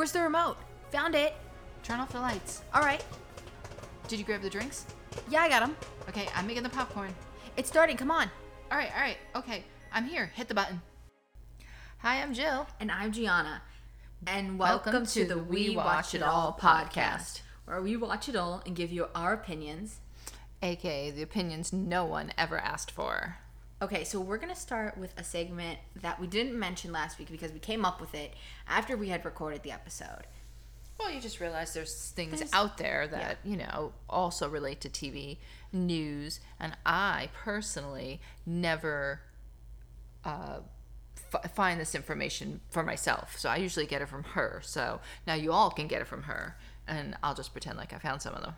Where's the remote? Found it. Turn off the lights. All right. Did you grab the drinks? Yeah, I got them. Okay, I'm making the popcorn. It's starting. Come on. All right, all right. Okay, I'm here. Hit the button. Hi, I'm Jill. And I'm Gianna. And welcome, to, the We Watch It All podcast, where we watch it all and give you our opinions. AKA the opinions no one ever asked for. Okay, so we're going to start with a segment that we didn't mention last week because we came up with it after we had recorded the episode. Well, you just realize there's things There's- out there that, you know, also relate to TV news. And I personally never uh, f- find this information for myself. So I usually get it from her. So now you all can get it from her. And I'll just pretend like I found some of them.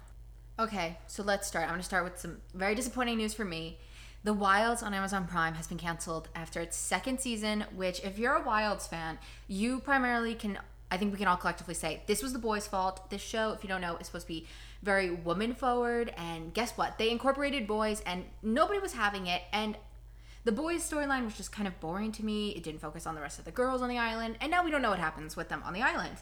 Okay, so let's start. I'm going to start with some very disappointing news for me. The Wilds on Amazon Prime has been canceled after its second season, which, if you're a Wilds fan, you primarily can, I think we can all collectively say, this was the boys' fault. This show, if you don't know, is supposed to be very woman forward. And guess what? They incorporated boys, and nobody was having it. And the boys' storyline was just kind of boring to me. It didn't focus on the rest of the girls on the island. And now we don't know what happens with them on the island.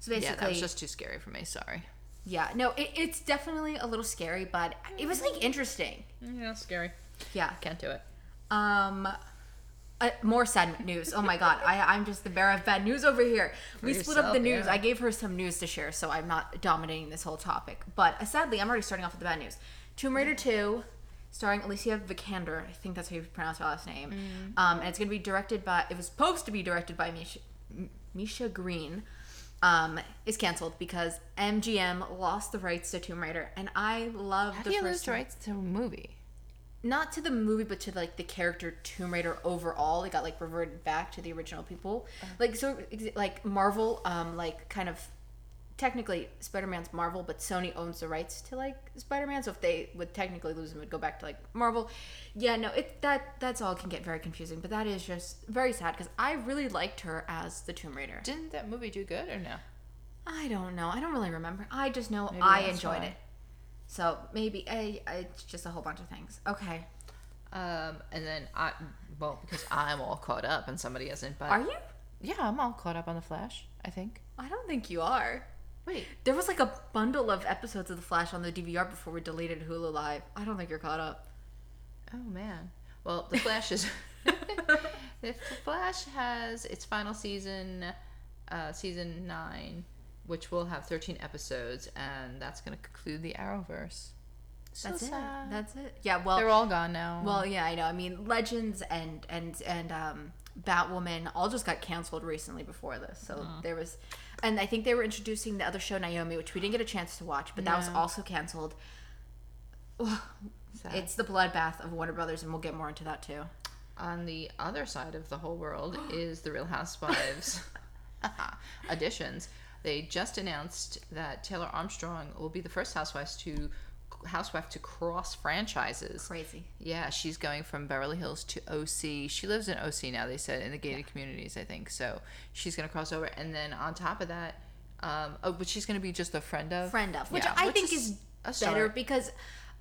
So basically, Yeah, that was just too scary for me. Sorry. yeah, no, it, it's definitely a little scary, but it was like interesting. Yeah, scary. Yeah. Can't do it. Um, uh, more sad news. Oh my god, I I'm just the bearer of bad news over here. we split up the news. yeah. I gave her some news to share, so I'm not dominating this whole topic. But uh, sadly, I'm already starting off with the bad news. Tomb Raider 2, starring Alicia Vikander. I think that's how you pronounce her last name. Mm. Um, and it's gonna be directed by. It was supposed to be directed by Misha, M- Misha Green. Um, is canceled because MGM lost the rights to Tomb Raider, and I love How the do you first lose the rights to a movie? Not to the movie but to like the character Tomb Raider overall. It got like reverted back to the original people. Like so like Marvel um like kind of technically Spider-Man's Marvel but Sony owns the rights to like Spider-Man so if they would technically lose them would go back to like Marvel. Yeah, no, it that that's all can get very confusing, but that is just very sad cuz I really liked her as the Tomb Raider. Didn't that movie do good or no? I don't know. I don't really remember. I just know Maybe I enjoyed why. it. So maybe I, I, it's just a whole bunch of things. Okay. Um, and then I, well, because I'm all caught up and somebody isn't, but Are you? Yeah, I'm all caught up on the Flash. I think. I don't think you are. Wait, There was like a bundle of episodes of The Flash on the DVR before we deleted Hulu Live. I don't think you're caught up. oh man. Well, the Flash is. the Flash has its final season, uh, season nine, which will have 13 episodes, and that's going to conclude the Arrowverse. So That's it. That's it. Yeah. Well. They're all gone now. well, yeah, I know. I mean, Legends and and and um, Batwoman all just got canceled recently before this. So Uh-huh. there was, and I think they were introducing the other show Naomi, which we didn't get a chance to watch, but that was also canceled. Sad. It's the bloodbath of Warner Brothers, and we'll get more into that too. On the other side of the whole world is the Real Housewives additions. They just announced that Taylor Armstrong will be the first housewife to housewife to cross franchises. Crazy. Yeah, she's going from Beverly Hills to OC. She lives in OC now. They said in the gated communities, I think. So she's gonna cross over, and then on top of that, um, oh, but she's gonna be just a friend of friend of, which Yeah, I which think is is, better because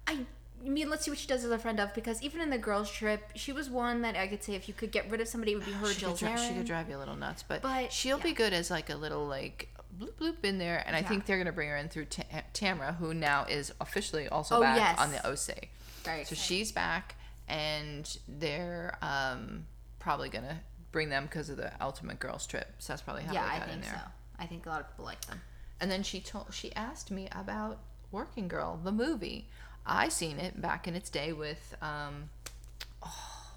I. I mean, let's see what she does as a friend of because even in the girls' trip, she was one that I could say if you could get rid of somebody, it would be her, she Jill could, dri- she could drive you a little nuts, but, But, she'll be good as like a little like bloop bloop in there. And I Yeah. think they're gonna bring her in through Ta- Tamra, who now is officially also Oh, back yes. on the OC. Very So she's back, and they're um, probably gonna bring them because of the Ultimate Girls trip. So that's probably how yeah, they I got in think there. so. I think a lot of people like them. And then she told she asked me about Working Girl, the movie. I seen it back in its day with um,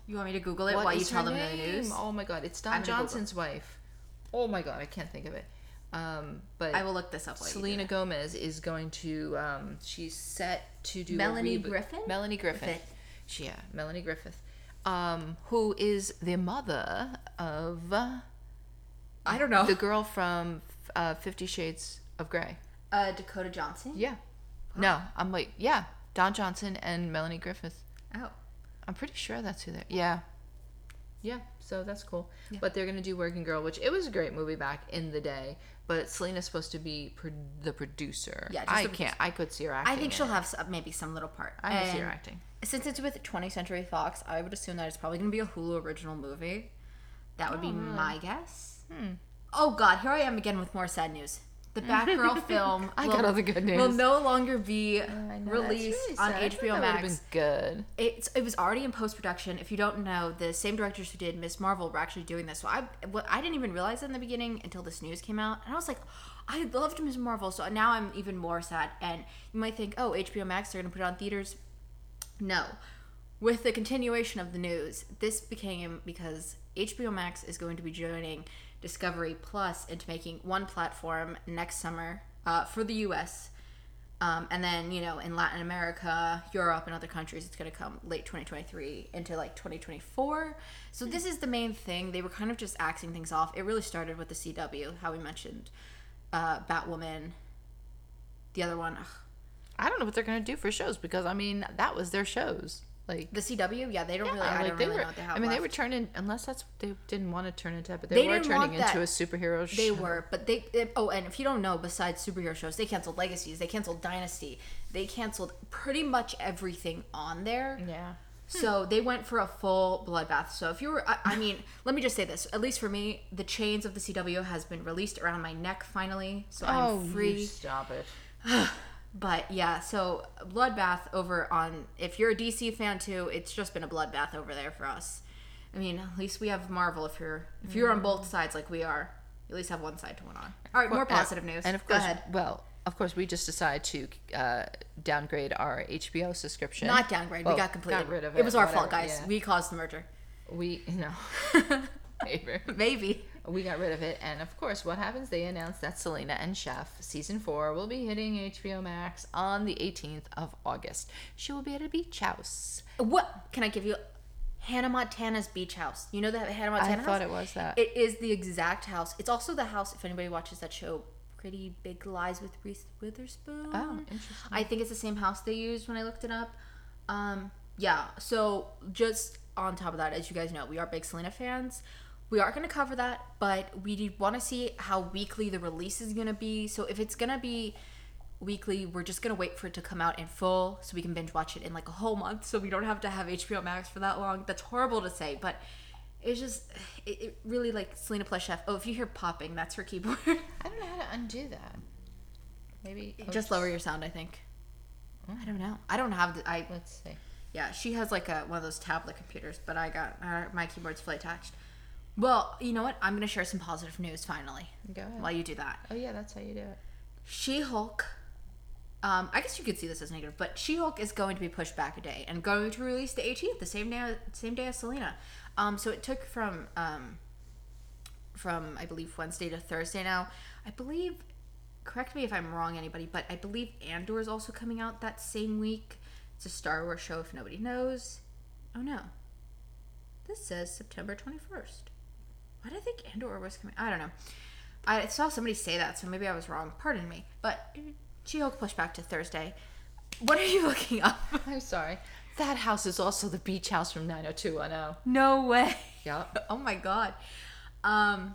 You want me to Google it while you tell her them the news? Oh my god, it's Don I'm gonna Google it. Johnson's wife. Oh my god, I can't think of it. Um, but I will look this up. Selena Gomez is going to. Um, she's set to do Melanie reboot- Griffin? Melanie Griffith. Griffith. She, yeah, Melanie Griffith, um, who is the mother of uh. I don't know. the girl from uh, Fifty Shades of Grey. uh, Dakota Johnson. Yeah. No, I'm like, yeah, Don Johnson and Melanie Griffith. Oh. I'm pretty sure that's who they're. Yeah. Yeah, so that's cool. Yeah. But they're gonna do Working Girl, which it was a great movie back in the day. But Selena's supposed to be pro- the producer. Yeah, just I can't. I could see her acting. I think she'll have some, maybe some little part. I could see her acting. Since it's with 20th Century Fox, I would assume that it's probably going to be a Hulu original movie. That would be Oh, really? my guess. Hmm. Oh God, here I am again with more sad news. The Batgirl film. I will- got all the good Will no longer be that's released really on sad. HBO Max. Good. It's it was already in post production. If you don't know, the same directors who did Miss Marvel were actually doing this. So I I didn't even realize it in the beginning until this news came out, and I was like, I loved Miss Marvel. So now I'm even more sad. And you might think, oh, HBO Max, they're gonna put it on theaters. No. With the continuation of the news, this became because HBO Max is going to be joining Discovery Plus into making one platform next summer uh, for the US. Um, and then, you know, in Latin America, Europe, and other countries, it's going to come late 2023 into like 2024. So, this is the main thing. They were kind of just axing things off. It really started with the CW, how we mentioned uh, Batwoman. The other one, ugh, I don't know what they're gonna do for shows because I mean that was their shows. Like the CW, yeah, they don't really, I like don't they really were. know what they have I mean, they left. were turning unless that's they didn't want to turn into, but they, They were turning that. into a superhero show. They were, but they, they- oh, and if you don't know, besides superhero shows, they canceled Legacies, they canceled Dynasty, they canceled pretty much everything on there. Yeah. So they went for a full bloodbath. So if you were, I, I mean, let me just say this: at least for me, the chains of the CW has been released around my neck finally, so Oh, I'm free. stop it. But yeah, so bloodbath over on. If you're a DC fan too, it's just been a bloodbath over there for us. I mean, at least we have Marvel. If you're if you're on both sides like we are, you at least have one side to win on. All right, more positive news. And of Go course, ahead. well, of course, we just decided to uh, downgrade our HBO subscription. Not downgrade. Well, we got completely Got rid of it. It was our fault, guys. yeah. We caused the merger. We no. Maybe. Maybe. We got rid of it, and of course, what happens? They announced that Selena and Chef season four will be hitting HBO Max on the 18th of August. She will be at a beach house. What can I give you? Hannah Montana's beach house. You know that Hannah Montana. I thought house? it was that. It is the exact house. It's also the house. If anybody watches that show, Pretty Big Lies with Reese Witherspoon. Oh, interesting. I think it's the same house they used when I looked it up. Um, yeah. So just on top of that, as you guys know, we are big Selena fans. We are going to cover that, but we want to see how weekly the release is going to be. So if it's going to be weekly, we're just going to wait for it to come out in full so we can binge watch it in like a whole month so we don't have to have HBO Max for that long. That's horrible to say, but it's just it, it really like Selena plus Chef. Oh, if you hear popping, that's her keyboard. I don't know how to undo that. Maybe just lower your sound, I think. I don't know. I don't have the I Let's see. Yeah, she has like a one of those tablet computers, but I got uh, my keyboard's fully attached. Well, you know what? I'm gonna share some positive news finally. Go ahead. While you do that, Oh yeah, that's how you do it. She Hulk. Um, I guess you could see this as negative, but She Hulk is going to be pushed back a day and going to release the 18th, the same day, same day as Selena. Um, so it took from um, from I believe Wednesday to Thursday now. I believe. Correct me if I'm wrong, anybody, but I believe Andor is also coming out that same week. It's a Star Wars show, if nobody knows. Oh no, this says September 21st. Why did I think Andor was coming? I don't know. I saw somebody say that, so maybe I was wrong. Pardon me. But She Hulk pushed back to Thursday. What are you looking up? I'm sorry. That house is also the beach house from 90210. No way. Yep. Oh my god. Um.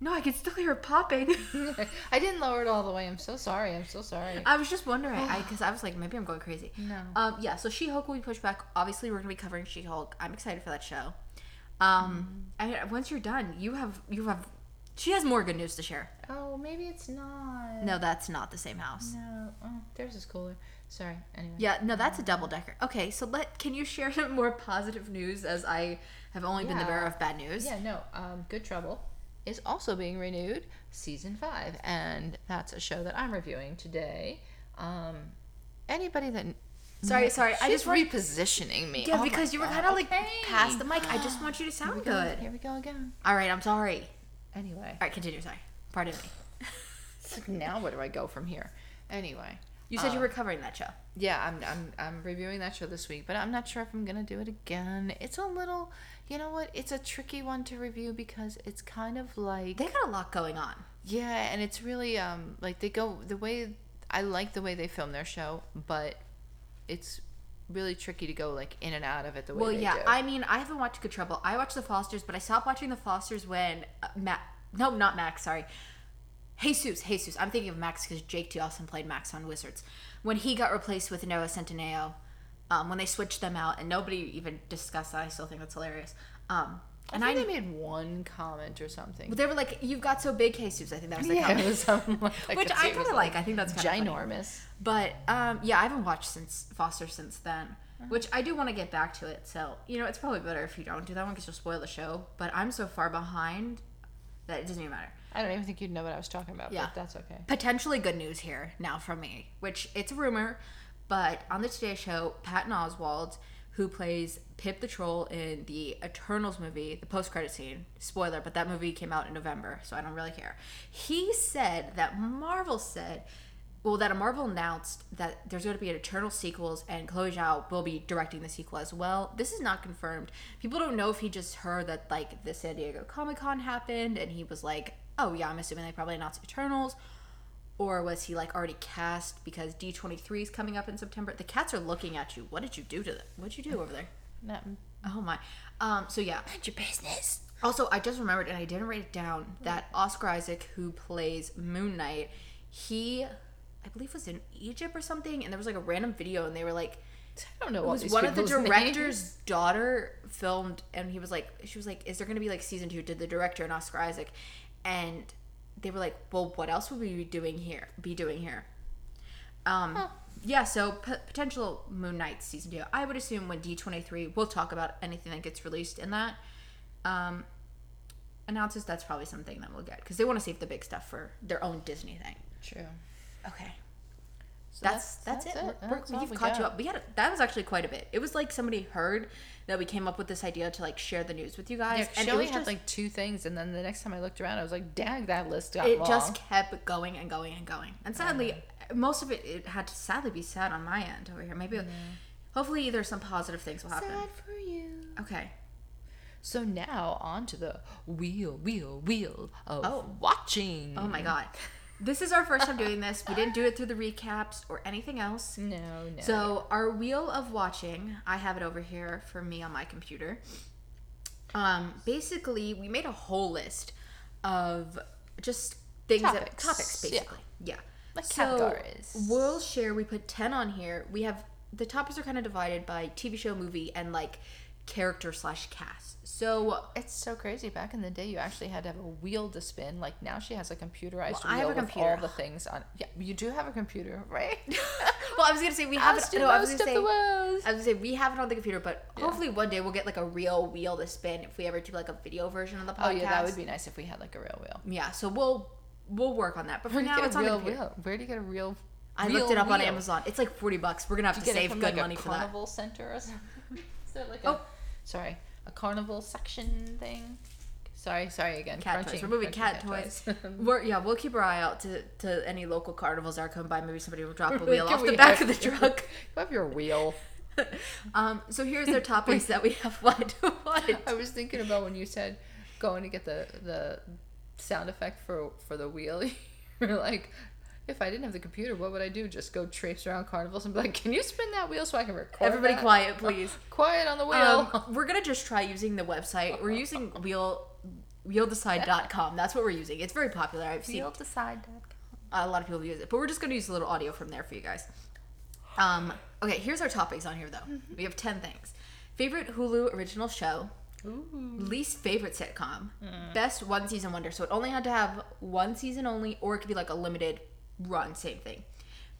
No, I can still hear it popping. I didn't lower it all the way. I'm so sorry. I'm so sorry. I was just wondering, I because I was like, maybe I'm going crazy. No. Um. Yeah. So She Hulk will be pushed back. Obviously, we're gonna be covering She Hulk. I'm excited for that show. Um. I, once you're done, you have you have. She has more good news to share. Oh, maybe it's not. No, that's not the same house. No. Oh, theirs is cooler. Sorry. Anyway. Yeah, no, that's a double decker. Okay, so let can you share some more positive news as I have only been the bearer of bad news. Yeah, no. Um, Good Trouble is also being renewed, season five, and that's a show that I'm reviewing today. Um, anybody that Sorry, sorry. I She's just want repositioning me. Yeah, Oh because you were kind of like okay. past the mic. I just want you to Here sound go. good. Here we go again. All right, I'm sorry. Anyway, All right, continue. Sorry. Pardon me. like, now where do I go from here? Anyway, You said you Um, were covering that show. yeah, I'm, I'm I'm reviewing that show this week, but I'm not sure if I'm gonna do it again. It's a little, you know what? It's a tricky one to review because it's kind of like They got a lot going on. yeah, and it's really um like they go the way I like the way they film their show, but it's really tricky to go like in and out of it the way Well, yeah. do. I mean, I haven't watched Good Trouble. I watched The Fosters, but I stopped watching The Fosters when uh, Matt. No, not Max. Sorry. Jesus, Jesus. I'm thinking of Max because Jake T. Austin played Max on Wizards. When he got replaced with Noah Centineo, um, when they switched them out, and nobody even discussed that. I still think that's hilarious. Um, And think I, they made one comment or something. but they were like, "You've got so big, Jesus." I think that was the yeah, comment. like. Which I kind of like. I think that's kind of ginormous. But um, yeah, I haven't watched since Foster since then, which I do want to get back to it. So you know, it's probably better if you don't do that one because you'll spoil the show. But I'm so far behind that it doesn't even matter. I don't even think you'd know what I was talking about. Yeah. but that's okay. Potentially good news here now from me, which it's a rumor, but on the Today Show, Patton Oswalt, who plays Pip the Troll in the Eternals movie, the post-credit scene, spoiler, but that movie came out in November, so I don't really care. He said that Marvel said, well, that Marvel announced that there's going to be an Eternal sequels, and Chloe Zhao will be directing the sequel as well. This is not confirmed. People don't know if he just heard that like the San Diego Comic Con happened, and he was like, "Oh yeah, I'm assuming they probably announced Eternals." or was he like already cast because D23 is coming up in September? The cats are looking at you. What did you do to them? What did you do over there? Oh my. Um so yeah. mind your business. Also, I just remembered and I didn't write it down that Oscar Isaac who plays Moon Knight, he I believe was in Egypt or something and there was like a random video and they were like I don't know. it was one of the director's names. daughter filmed and he was like she was like is there going to be like season 2 did the director and Oscar Isaac and they were like well what else would we be doing here be doing here um yeah so p- potential Moon Knight season 2 I would assume when D23 we'll talk about anything that gets released in that um announces that's probably something that we'll get because they want to save the big stuff for their own Disney thing True. okay So that's that's, it. We're, we're, That's we've we caught you up. We had that was actually quite a bit. It was like somebody heard that we came up with this idea to like share the news with you guys, Yeah, and she it only had just like two things, and then the next time I looked around, I was like, "Dang, that list got it long." just kept going and going and going. And sadly, most of it it had to sadly be sad on my end over here. Maybe, hopefully, there's some positive things will happen. Sad for you. Okay. So now on to the wheel, wheel, wheel of Oh. watching. Oh my god, this is our first time doing this. We didn't do it through the recaps or anything else. No, no. So our wheel of watching, I have it over here for me on my computer. Um, basically, we made a whole list of just things that Topics, topics, yeah. basically. Yeah. Like so categories. we'll share. We put ten on here. We have the topics are kind of divided by TV show, movie, and like character slash cast. So it's so crazy. Back in the day, you actually had to have a wheel to spin. Like now, she has a computerized Well, I wheel have a computer. all the things on. Yeah, you do have a computer, right? well, I was gonna say we have As it. No, I was gonna say. I was gonna say we have it on the computer, but Yeah. hopefully one day we'll get like a real wheel to spin if we ever do like a video version of the podcast. Oh yeah, that would be nice if we had like a real wheel. Yeah, so we'll we'll work on that. But for Where do you now, it's on the real computer. wheel? Where do you get a real? I real looked it up on? Amazon. It's like forty bucks. We're gonna have to save good like, money for that. carnival center or something. Is there like Oh. a sorry a carnival section thing? Sorry, sorry again. Cat Crunching, toys. We're moving crunching cat, toys. We're yeah, we'll keep our eye out to, to any local carnivals that are coming by. Maybe somebody will drop a wheel off the back have- of the truck. You have your wheel. um, so here's their topics that we have. What? What? I was thinking about when you said going to get the the sound effect for for the wheel. You're like, if I didn't have the computer, what would I do? Just go traipse around carnivals and be like, "Can you spin that wheel so I can record?" Everybody, that?" quiet, please. Quiet on the wheel. Um, we're gonna just try using the website. We're using wheel wheeldecide.com. That's what we're using. It's very popular. I've seen Wheeldecide.com. a lot of people use it, but we're just gonna use a little audio from there for you guys. Um, okay, here's our topics on here though. We have ten things. Favorite Hulu original show, least favorite sitcom, best one season wonder. So it only had to have one season only, or it could be like a limited run, same thing.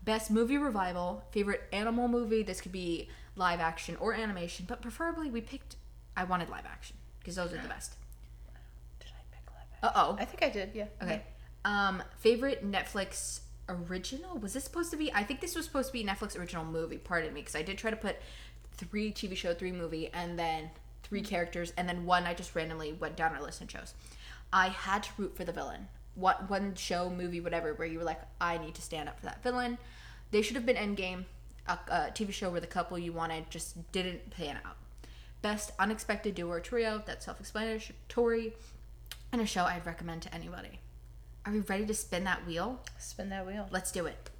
Best movie revival, favorite animal movie. This could be live action or animation, but preferably we picked. I wanted live action because those are the best. Did I pick live Uh oh. I think I did. Yeah. Okay. Um, favorite Netflix original? Was this supposed to be? I think this was supposed to be Netflix original movie. Pardon me, because I did try to put three TV show, three movie, and then three characters, and then one I just randomly went down our list and chose. I had to root for the villain. What one show, movie, whatever, where you were like, I need to stand up for that villain. They should have been Endgame, a, a TV show where the couple you wanted just didn't pan out. Best unexpected duo or trio. That's self-explanatory, and a show I'd recommend to anybody. Are we ready to spin that wheel? Spin that wheel. Let's do it.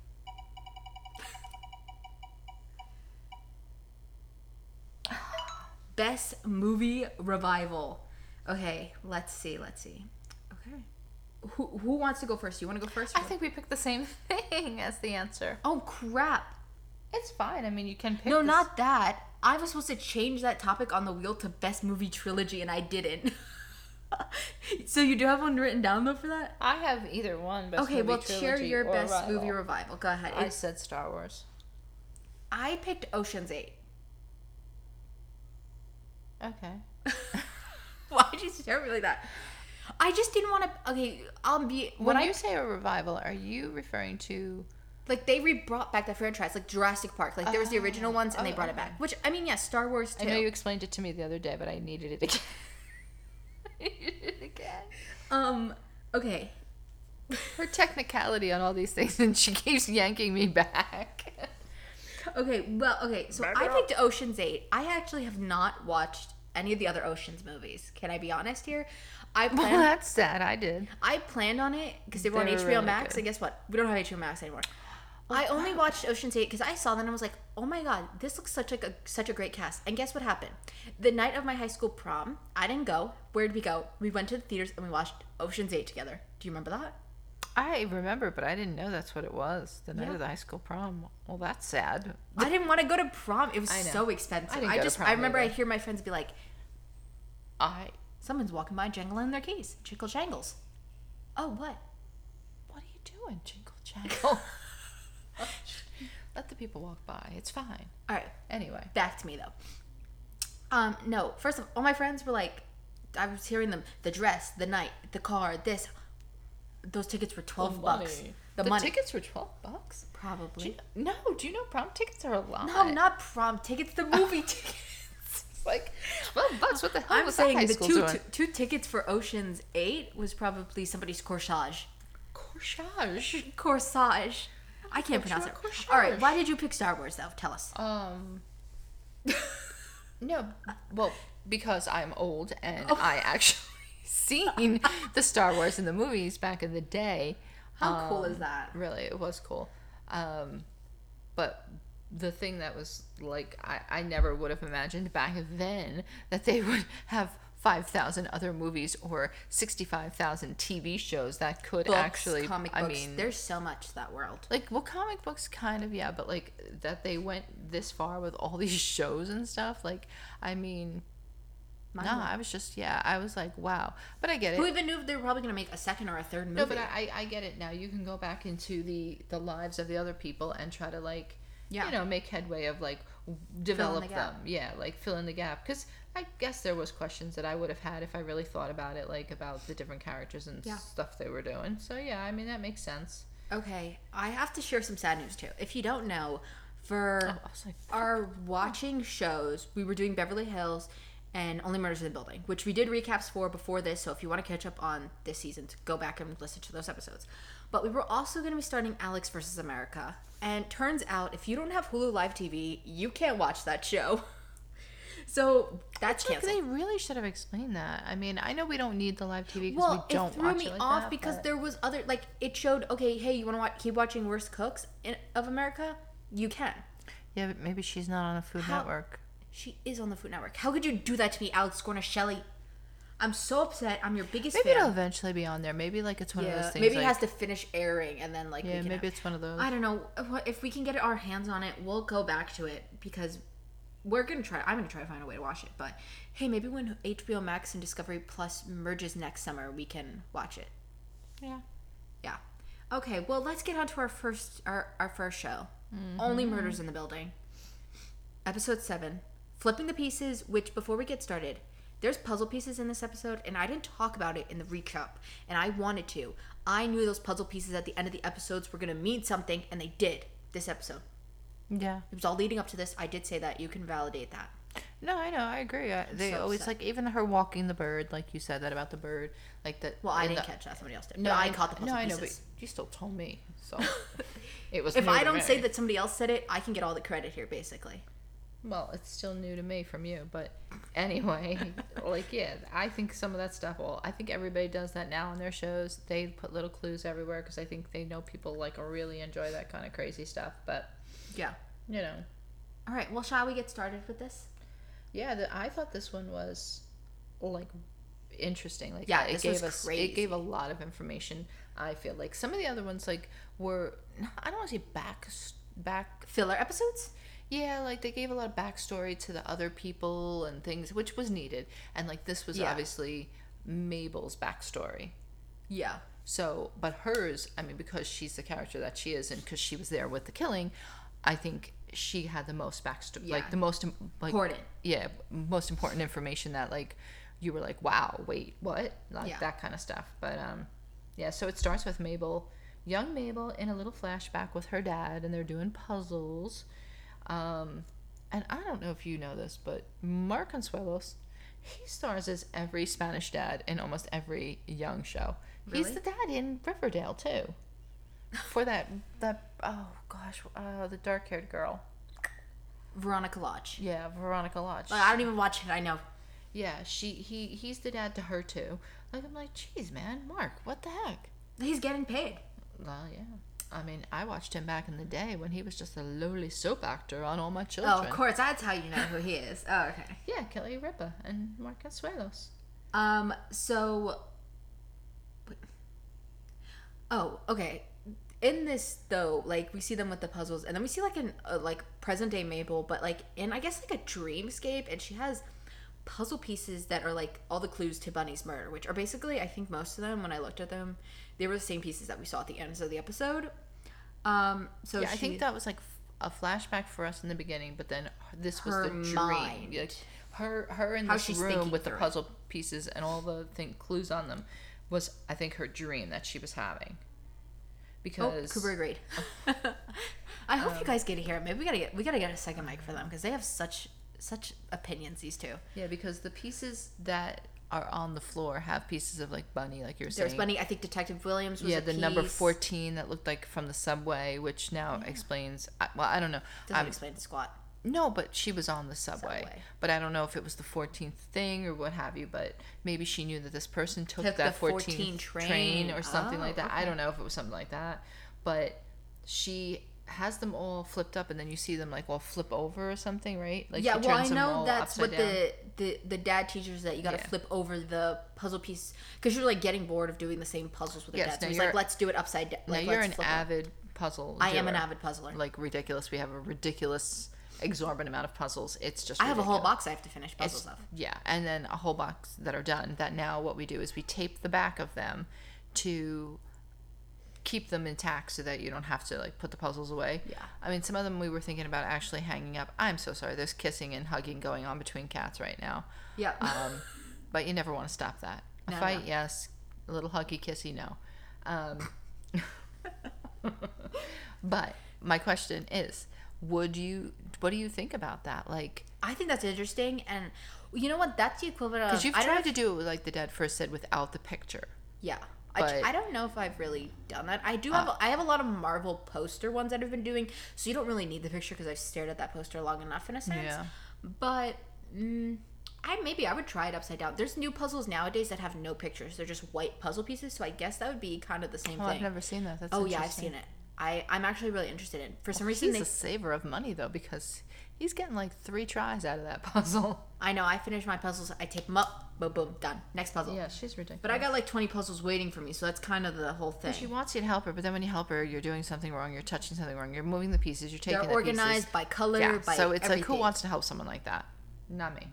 Best movie revival. Okay, let's see. Let's see. Okay. Who, who wants to go first? You want to go first? I think we picked the same thing as the answer. Oh crap! It's fine. I mean, you can pick. No, this- not that. I was supposed to change that topic on the wheel to best movie trilogy, and I didn't. so you do have one written down though for that? I have either one. Best okay, well, share your best revival. movie revival. Go ahead. I It's- said Star Wars. I picked Ocean's Eight. Okay. Why did you stare at me like that? I just didn't want to. Okay, I'll be When when I you say a revival, are you referring to? like they re brought back the franchise, like Jurassic Park. Like there was the original Oh, ones, and they oh, brought it back. Which I mean, yes, Star Wars Too. I know you explained it to me the other day, but I needed it again. I needed it again. Um. Okay. Her technicality on all these things, and she keeps yanking me back. Okay. Well. Okay. So Back I up. picked Ocean's Eight. I actually have not watched any of the other Ocean's movies. Can I be honest here? I well, planned. that's sad. I did. I planned on it because they were on They HBO really Max, good. and guess what? We don't have HBO Max anymore. I only watched Ocean's Eight because I saw that and I was like, "Oh my god, this looks such like a such a great cast." And guess what happened? The night of my high school prom, I didn't go. Where did we go? We went to the theaters and we watched Ocean's Eight together. Do you remember that? I remember, but I didn't know that's what it was. The night Yeah. of the high school prom. Well, that's sad. I didn't want to go to prom. It was I so expensive. I I, didn't go to just prom I remember I either. hear my friends be like, I. "Someone's walking by jangling their keys, jingle jangles." Oh, what? What are you doing, Jingle Jangle? Let the people walk by. It's fine. All right, Anyway. back to me though. Um, no. First of all, my friends were like, I was hearing them. The dress, the night, the car, this. Those tickets were twelve bucks. The, The, money, tickets were twelve bucks. Do probably. you, no, do you know prom tickets are a lot? No, not prom tickets. The movie tickets. Like twelve bucks. What the hell I'm was saying the two, two two tickets for Ocean's Eight was probably somebody's corsage. Corsage. Corsage. I can't pronounce it. Corsage. All right. Why did you pick Star Wars though? Tell us. Um. no, well, because I'm old and Oh. I actually seen the Star Wars in the movies back in the day. How cool Um, is that? Really, it was cool. Um, but the thing that was like, I, I never would have imagined back then that they would have 5,000 other movies or 65,000 TV shows that could Books, actually, comic I books. mean, There's so much to that world. like well comic books kind of yeah but like that they went this far with all these shows and stuff like i mean no Mind-blowing. i was just yeah i was like wow but i get it Who even knew they were probably gonna make a second or a third movie? no but I, I get it now you can go back into the the lives of the other people and try to like Yeah. you know make headway of like develop the them yeah like fill in the gap because i guess there was questions that i would have had if i really thought about it like about the different characters and Yeah. stuff they were doing so yeah i mean that makes sense Okay, I have to share some sad news too. If you don't know, for oh, like our watching shows, we were doing Beverly Hills and Only Murders in the Building, which we did recaps for before this. So if you want to catch up on this season, go back and listen to those episodes. But we were also going to be starting Alex versus America. And turns out, if you don't have Hulu Live TV, you can't watch that show. So that's Like, they really should have explained that. I mean, I know we don't need the live TV because Well, we don't it threw watch me it like off that, because but- there was other like it showed. Okay, hey, you want to watch, keep watching Worst Cooks in, of America? You can. yeah, but maybe she's not on a Food How- Network. She is on the Food Network. How could you do that to me, Alex Shelly? I'm so upset. I'm your biggest Maybe it'll eventually be on there. Maybe like it's one of those things. maybe like, it has to finish airing and then like we Yeah, can maybe have- it's one of those. I don't know if we can get our hands on it. We'll go back to it because we're gonna try. I'm gonna try to find a way to watch it. But hey, maybe when HBO Max and Discovery Plus merges next summer, we can watch it. Yeah. Yeah. Okay. Well, let's get on to our first our our first show. Mm-hmm. Only murders in the building. Episode seven. Flipping the pieces. Which before we get started, there's puzzle pieces in this episode, and I didn't talk about it in the recap, and I wanted to. I knew those puzzle pieces at the end of the episodes were gonna mean something, and they did. This episode. Yeah. It was all leading up to this. I did say that. You can validate that. No, I know. I agree. Uh, I, they so always upset. like even her walking the bird, like you said that about the bird, like that. Well, I didn't the- catch that. Somebody else did. No, I caught the puzzle No, I know, but you still told me. So it was. if I don't say that somebody else said it, I can get all the credit here, basically. Well, it's still new to me from you, but anyway, like yeah, I think some of that stuff. Well, I think everybody does that now in their shows. They put little clues everywhere because I think they know people like really enjoy that kind of crazy stuff. But Yeah. you know, All right. Well, shall we get started with this? yeah, the, I thought this one was like interesting. Like Yeah, it gave us crazy. it gave a lot of information. I feel like some of the other ones like were I don't want to say back back Filler episodes? Yeah, like they gave a lot of backstory to the other people and things, which was needed. And like this was Yeah. obviously Mabel's backstory. Yeah. So, but hers, I mean, because she's the character that she is, and because she was there with the killing, I think she had the most backstory, Yeah. like the most like Important. yeah, most important information that like you were like, wow, wait, what, like Yeah. that kind of stuff. But um, yeah, so it starts with Mabel, young Mabel, in a little flashback with her dad, and they're doing puzzles. Um, and I don't know if you know this, but Mark Consuelos, he stars as every Spanish dad in almost every young show. He's the dad in Riverdale too. For that that oh gosh, uh, the dark haired girl. Veronica Lodge. Yeah, Veronica Lodge. Like, I don't even watch it. I know. Yeah, she he he's the dad to her too. Like I'm like, geez, man, Mark, what the heck? He's getting paid. Well, yeah. I mean, I watched him back in the day when he was just a lowly soap actor on All My Children. Oh, of course. That's how you know who he is. Oh, okay. Yeah, Kelly Ripa and Mark Consuelos. Um. So. Oh, okay. In this though, like we see them with the puzzles, and then we see like an uh, like present day Mabel, but like in I guess like a dreamscape, and she has puzzle pieces that are like all the clues to Bunny's murder, which are basically I think most of them when I looked at them, they were the same pieces that we saw at the ends of the episode. Um. So Yeah, I think that was like a flashback for us in the beginning, but then this was the dream. mind. Like, her her in How this room with the through it. puzzle pieces and all the thing clues on them was I think her dream that she was having. Oh, Because Cooper agreed. I hope you guys get to hear it. Maybe we gotta get we gotta get a second mic for them because they have such such opinions. These two. yeah, because the pieces that are on the floor have pieces of like bunny, like you're saying. There's. Bunny. I think Detective Williams was yeah, the number fourteen that looked like from the subway, which now explains. Well, I don't know. Doesn't I'm- explain the squat. No, but she was on the subway. Subway. But I don't know if it was the 14th thing or what have you. But maybe she knew that this person took, Took that 14th 14 train. train. or something like Oh, that. I oh, don't know if it was something like that. But she has them all flipped up, and then you see them like all flip over or something, right? Like yeah, well, I know that's what down. the, the the dad teaches that you got to Yeah. flip over the puzzle piece because you're like getting bored of doing the same puzzles with your Yes, dad. So he's like, let's do it upside down. Now Like, you're let's an flip it. avid puzzle. I am an avid puzzler. Like ridiculous. We have a ridiculous, exorbitant amount of puzzles. It's just. I have a whole box I have to finish puzzles It's- of. Yeah, and then a whole box that are done. That now what we do is we tape the back of them to keep them intact so that you don't have to like put the puzzles away. Yeah. I mean, some of them we were thinking about actually hanging up. I'm so sorry. There's kissing and hugging going on between cats right now. Yeah. Um, but you never want to stop that. A No, fight, no. yes. A little huggy kissy, no. Um, but my question is, would you? What do you think about that? Like, I think that's interesting, and you know what? That's the equivalent of because you've I don't know tried to do it with, like the dad first said without the picture. Yeah. But- I, I don't know if I've really done that. I do have I have a lot of Marvel poster ones that I've been doing, so you don't really need the picture because I've stared at that poster long enough in a sense. Yeah. But mm, I maybe I would try it upside down. There's new puzzles nowadays that have no pictures; they're just white puzzle pieces. So I guess that would be kind of the same Oh, thing. I've never seen that. That's oh yeah, I've seen it. I I'm actually really interested in. For some reason, He's they, a saver of money though because he's getting like three tries out of that puzzle. I know I finish my puzzles. I tape them up. Boom, boom, done. Next puzzle. Yeah, she's ridiculous. But I got like 20 puzzles waiting for me, so that's kind of the whole thing. She wants you to help her, but then when you help her, you're doing something wrong. You're touching something wrong. You're moving the pieces. You're taking They're the organized pieces. by color, Yeah, by so it's like who everything. wants to help someone like that? Not me.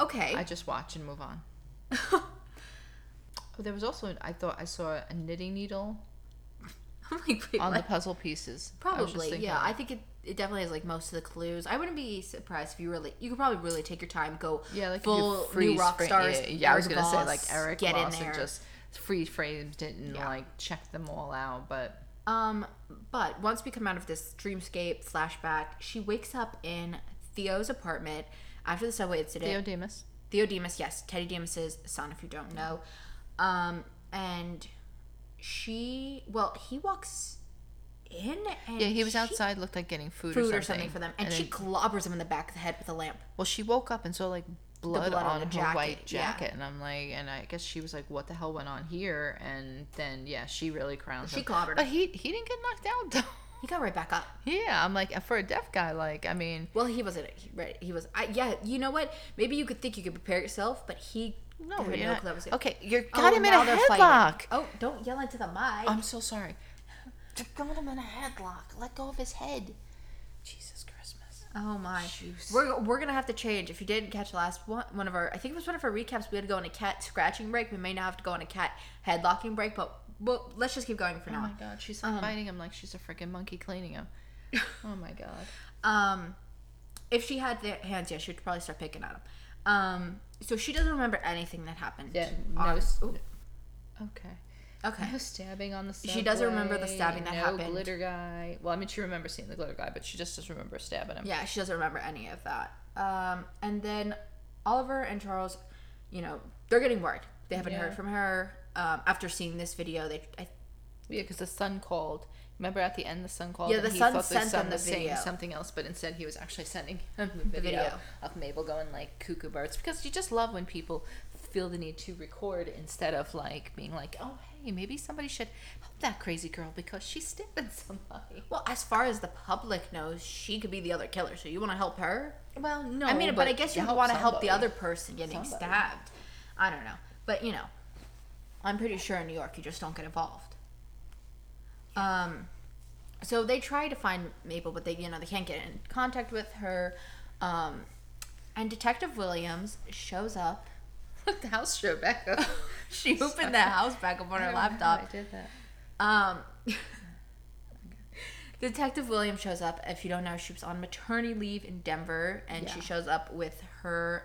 Okay. I just watch and move on. Oh, there was also I thought I saw a knitting needle I'm like, wait, on the what? puzzle pieces. I was just Probably, thinking yeah. I think it, it definitely has like most of the clues. I wouldn't be surprised if you really, you could probably really take your time, go Yeah, like full new rock frame- stars. Yeah, yeah, I was gonna say like Eric get Voss in there. and just free framed it and Yeah. like check them all out. But Um, but once we come out of this dreamscape flashback, she wakes up in Theo's apartment after the subway incident. Theo Dimas. Theo Dimas, yes, Teddy Dimas's son, if you don't know. Um, and she, well, he walks in and Yeah, he was she- outside, looked like getting food, food or, something. for them, and, she then- clobbers him in the back of the head with a lamp. well, she woke up and saw like blood, blood on on, the her jacket, white yeah. jacket, and I'm like, and I guess she was like, "What the hell went on here?" And then yeah, she really crowned She him. clobbered but him. he he didn't get knocked out though. He got right back up. yeah, I'm like for a deaf guy, like I mean, Well, he wasn't he, right. He was. I, yeah, you know what? Maybe you could think you could prepare yourself, but he no, you're no not- that was it. okay, you're Oh, got him in a they're fighting. headlock. Oh, don't yell into the mic. I'm so sorry. You got him in a headlock. Let go of his head. Jesus Christmas. Oh my! Juice. We're, we're gonna have to change. If you didn't catch the last one, one of our, I think it was one of our recaps. We had to go on a cat scratching break. We may now have to go on a cat headlocking break, but well, let's just keep going for now. Oh my god, she's Um, biting him like she's a freaking monkey cleaning him. oh my god. Um, if she had the hands, yeah, she'd probably start picking at him. Um, so she doesn't remember anything that happened. Yeah, on- no Okay. Okay. No stabbing on the subway. She doesn't remember the stabbing that no happened. glitter guy. Well, I mean, she remembers seeing the glitter guy, but she just doesn't remember stabbing him. Yeah, she doesn't remember any of that. Um, and then Oliver and Charles, you know, they're getting worried. They haven't Yeah. heard from her. Um, after seeing this video, they I, Yeah, because the son called. Remember at the end, the son called. Yeah, the he son sent them the was saying video. something else, but instead he was actually sending him the video, video. of Mabel going like cuckoo birds. Because you just love when people feel the need to record instead of like being like, oh hey, maybe somebody should help that crazy girl because she's stabbing somebody. well, as far as the public knows, she could be the other killer. So you want to help her? Well, no. I mean, but, I guess you want to help the other person getting Somebody. stabbed. I don't know, but you know, I'm pretty sure in New York you just don't get involved. Um, so they try to find Mabel, but they you know they can't get in contact with her. Um, and Detective Williams shows up. Look, the house show back up. She opened the house back up on her don't know how laptop. I did that. Um, Detective Williams shows up. If you don't know, she was on maternity leave in Denver, and she shows up with her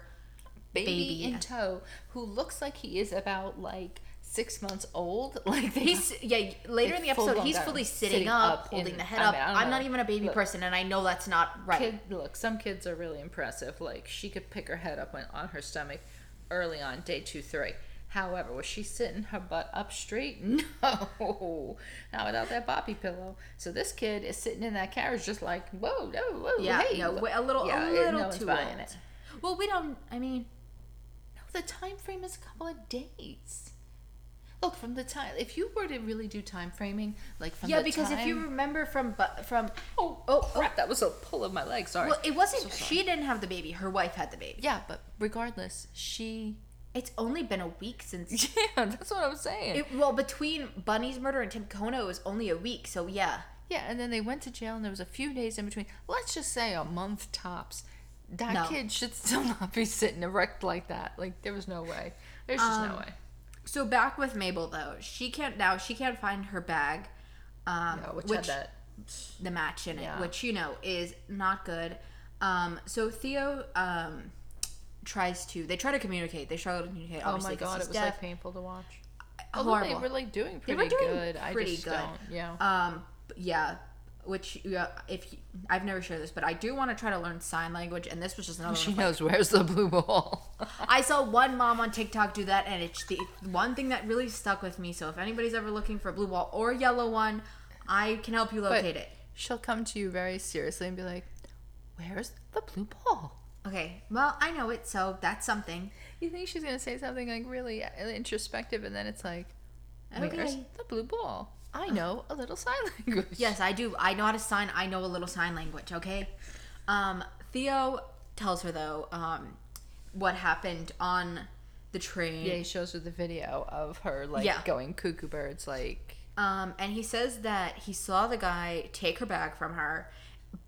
Baby, Baby. in tow, who looks like he is about like six months old. Like they He's yeah. Later in the episode, he's fully sitting, sitting up, up holding in- the head I up. mean, don't I'm not even a baby Look. person, and I know that's not right. kid look some kids are really impressive like she could pick her head up on, on her stomach early on day two three however was she sitting her butt up straight no not without that boppy pillow so this kid is sitting in that carriage just like whoa no whoa yeah, hey no, a little, Yeah, a little no too old. it. Well, we don't. I mean, no the time frame is a couple of days look from the time if you were to really do time framing like from yeah, the because if you remember from bu- from oh oh, crap that was a pull of my leg sorry well, it wasn't. So she didn't have the baby. Her wife had the baby. yeah but regardless she It's only been a week since. yeah that's what i'm saying It, well, between Bunny's murder and Tim Kono, it was only a week. So yeah. Yeah, and then they went to jail, and there was a few days in between. Let's just say a month tops. That No. kid should still not be sitting erect like that. Like there was no way. There's just no Um, way. So back with Mabel though, she can't now. She can't find her bag, um, No, which, which, had that. the match in it, Yeah. which you know is not good. Um, so Theo um, tries to. They try to communicate. They struggle to communicate. Oh my god, it was deaf. like painful to watch. Although horrible. they were like doing They pretty were doing good. I pretty just good. don't. Yeah. Um, yeah, which yeah, if you, I've never shared this, but I do want to try to learn sign language, and this was just another. she knows where's the blue ball. I saw one mom on TikTok do that, and it's the one thing that really stuck with me. So if anybody's ever looking for a blue ball or a yellow one, I can help you But locate it. She'll come to you very seriously and be like, "Where's the blue ball?" Okay, well I know it, so that's something. You think she's gonna say something like really uh, introspective, and then it's like, "Where's Okay. the blue ball?" I know a little sign language. Yes, I do. I know how to sign. I know a little sign language. Okay. Um, Theo tells her though um, what happened on the train. Yeah, he shows her the video of her like Yeah. going cuckoo birds, like Um, and he says that he saw the guy take her bag from her,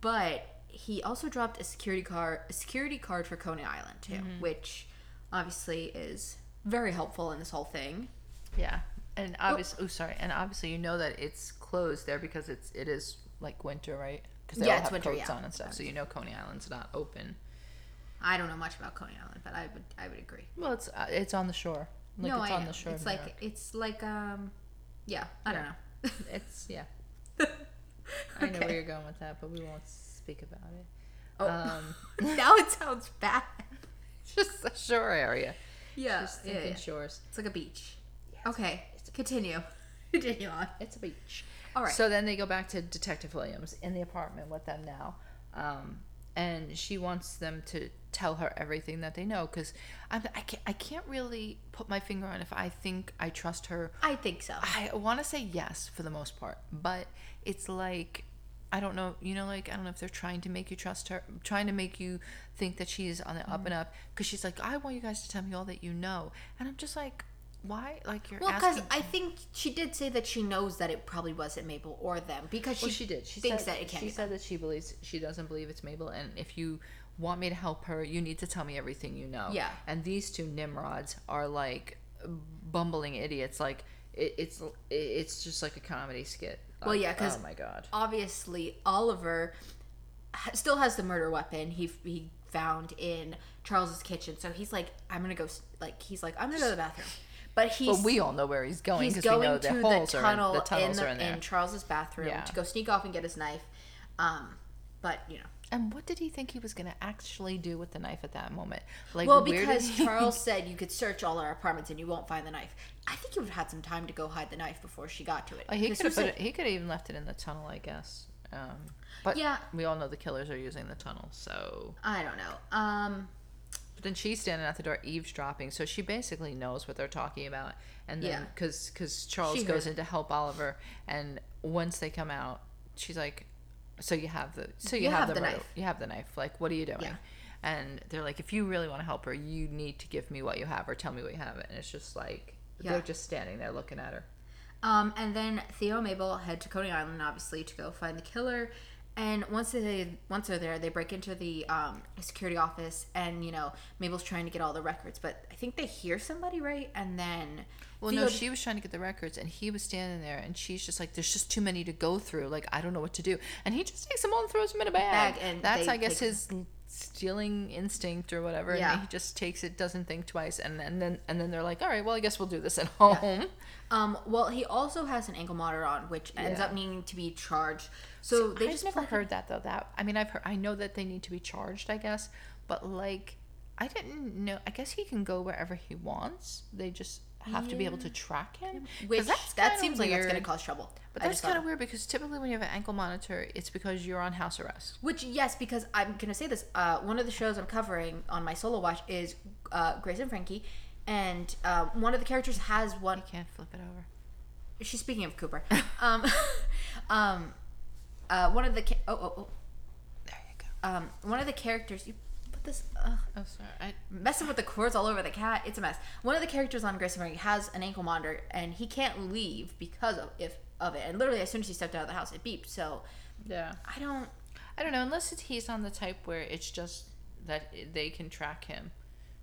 but he also dropped a security card, a security card for Coney Island too, which obviously is very helpful in this whole thing. yeah. And obviously, oh sorry, and obviously you know that it's closed there because it's it is like winter, right? Because they Yeah, all it's have winter, coats yeah. on and stuff, so you know Coney Island's not open. I don't know much about Coney Island, but I would I would agree. Well, it's uh, it's on the shore. Like no, it's I on know. the shore. It's like York. it's like um, yeah, I don't know. it's yeah. I know where you're going with that, but we won't speak about it. Oh. Um, now it sounds bad. it's just a shore area. Yeah, Just yeah, yeah. shores. It's like a beach. Okay, continue. Continue on. It's a beach. All right. So then they go back to Detective Williams in the apartment with them now. Um, and she wants them to tell her everything that they know because I can't, I can't really put my finger on if I think I trust her. I think so. I want to say yes for the most part, but it's like I don't know. You know, like I don't know if they're trying to make you trust her, trying to make you think that she's on the up and up because she's like, I want you guys to tell me all that you know, and I'm just like, why? Like you're Well, because asking. I think she did say that she knows that it probably wasn't Mabel or them because she, well, she did. She thinks said, that it can't. She be said that she believes she doesn't believe it's Mabel, and if you want me to help her, you need to tell me everything you know. Yeah. And these two Nimrods are like bumbling idiots. Like it, it's it's just like a comedy skit. Well, Like, yeah, 'cause- oh my god. obviously Oliver still has the murder weapon he he found in Charles's kitchen. So he's like, I'm gonna go. Like he's like, I'm gonna go to the bathroom. But he's But we all know where he's going he's because we know going the to holes the are in, tunnel the in, tunnels the, are in there. Charles's bathroom Yeah. to go sneak off and get his knife. Um, but you know, and what did he think he was gonna actually do with the knife at that moment? Like, well, because he- Charles said you could search all our apartments and you won't find the knife. I think he would have had some time to go hide the knife before she got to it. Oh, he could have who put said- it, he could have even left it in the tunnel, I guess. Um, but Yeah. we all know the killers are using the tunnel, so. I don't know. Um, But then she's standing at the door eavesdropping, so she basically knows what they're talking about. And then Yeah. because because Charles She goes heard in to help Oliver, and once they come out, she's like, "So you have the so you, You have, have the, the knife." You have the knife. Like, what are you doing?" Yeah. And they're like, "If you really want to help her, you need to give me what you have, or tell me what you have." And it's just like Yeah. they're just standing there looking at her. Um, and then Theo and Mabel head to Coney Island, obviously, to go find the killer. And once they once they're there, they break into the um, security office, and you know Mabel's trying to get all the records, but I think they hear somebody, right? And then Well, Theo no, she was trying to get the records, and he was standing there, and she's just like, "There's just too many to go through. Like, I don't know what to do." And he just takes them all and throws them in a bag. Bag, and that's, they I guess, take- his stealing instinct or whatever. Yeah. And he just takes it, doesn't think twice, and, and then and then they're like, "All right, well, I guess we'll do this at home." um, well, he also has an ankle monitor on, which ends Yeah. up needing to be charged. So they I've just never heard that though. That I mean, I've heard. I know that they need to be charged, I guess, but like, I didn't know. I guess he can go wherever he wants. They just have to be able to track him. Which that seems like that's going to cause trouble. But that's kind of weird because typically when you have an ankle monitor, it's because you're on house arrest. Which yes, because I'm gonna say this. Uh, one of the shows I'm covering on my solo watch is uh, Grace and Frankie, and um, one of the characters has one. Can't flip it over. She's speaking of Cooper. um, um, uh, one of the ca- oh oh oh. There you go. Um, one of the characters. You this. Uh, Oh, sorry. I, messing with the cords all over the cat. It's a mess. One of the characters on Grace and Frankie has an ankle monitor, and he can't leave because of if of it. And literally, as soon as he stepped out of the house, it beeped. So yeah. I don't. I don't know. Unless it's, he's on the type where it's just that they can track him.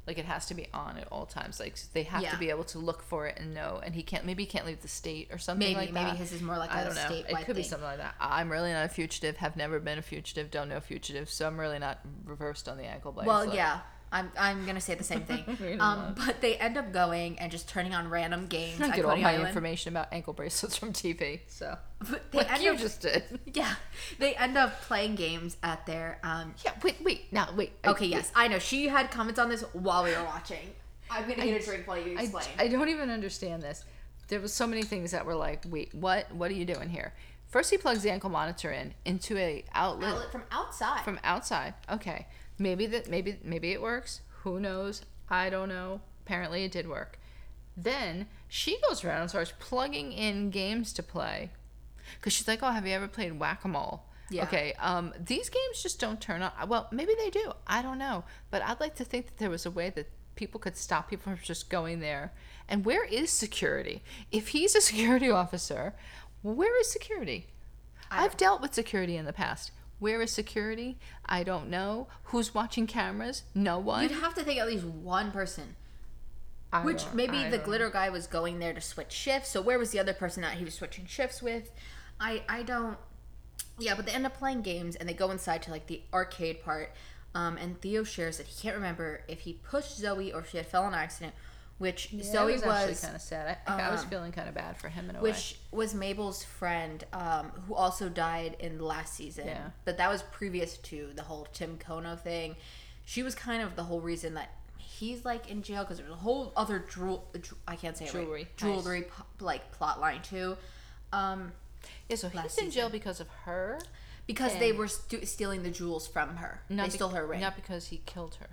Like it has to be on at all times. Like they have Yeah. to be able to look for it and know. And he can't. Maybe he can't leave the state or something Maybe like maybe that. his is more like I a don't know. It could be something like that. I'm really not a fugitive. Have never been a fugitive. Don't know fugitive. So I'm really not reversed on the ankle blade. Well, yeah, I'm, I'm gonna say the same thing. Um, but they end up going and just turning on random games. I get all my Island. information about ankle bracelets from TV. So But they like end you up, just did. yeah, they end up playing games at their. Um, Yeah. Wait. Wait. Now. Wait. I- okay, yes, I know. She had comments on this while we were watching. I'm gonna get I- a drink while you I, explain. I don't even understand this. There was so many things that were like, wait, what? What are you doing here? First, he plugs the ankle monitor in into a outlet, Outlet from outside. from outside. Okay, maybe that maybe maybe it works. Who knows? I don't know. Apparently, it did work. Then she goes around and starts plugging in games to play, because she's like, "Oh, have you ever played whack a mole?" Yeah. Okay. Um, these games just don't turn on. Well, maybe they do. I don't know. But I'd like to think that there was a way that people could stop people from just going there. And where is security? If he's a security officer, where is security? I've dealt with security in the past. Where is security? I don't know. Who's watching cameras? No one. You'd have to think at least one person. I Which maybe I the glitter guy was going there to switch shifts. So where was the other person that he was switching shifts with? I I don't. Yeah, but they end up playing games and they go inside to like the arcade part. Um, and Theo shares that he can't remember if he pushed Zoe or if she had fell in an accident. Which Yeah, Zoe was, was, actually kind of sad. I, I was um, feeling kind of bad for him in a way. which was Mabel's friend, um, who also died in the last season. Yeah. But that was previous to the whole Tim Kono thing. She was kind of the whole reason that he's like in jail because there's a whole other jewel. I can't say it Jewelry. right. Jewelry po- like plot line too. Um, Yeah, so he's in jail because of her. because they were stu- stealing the jewels from her. Not they be- stole her ring. Not because he killed her.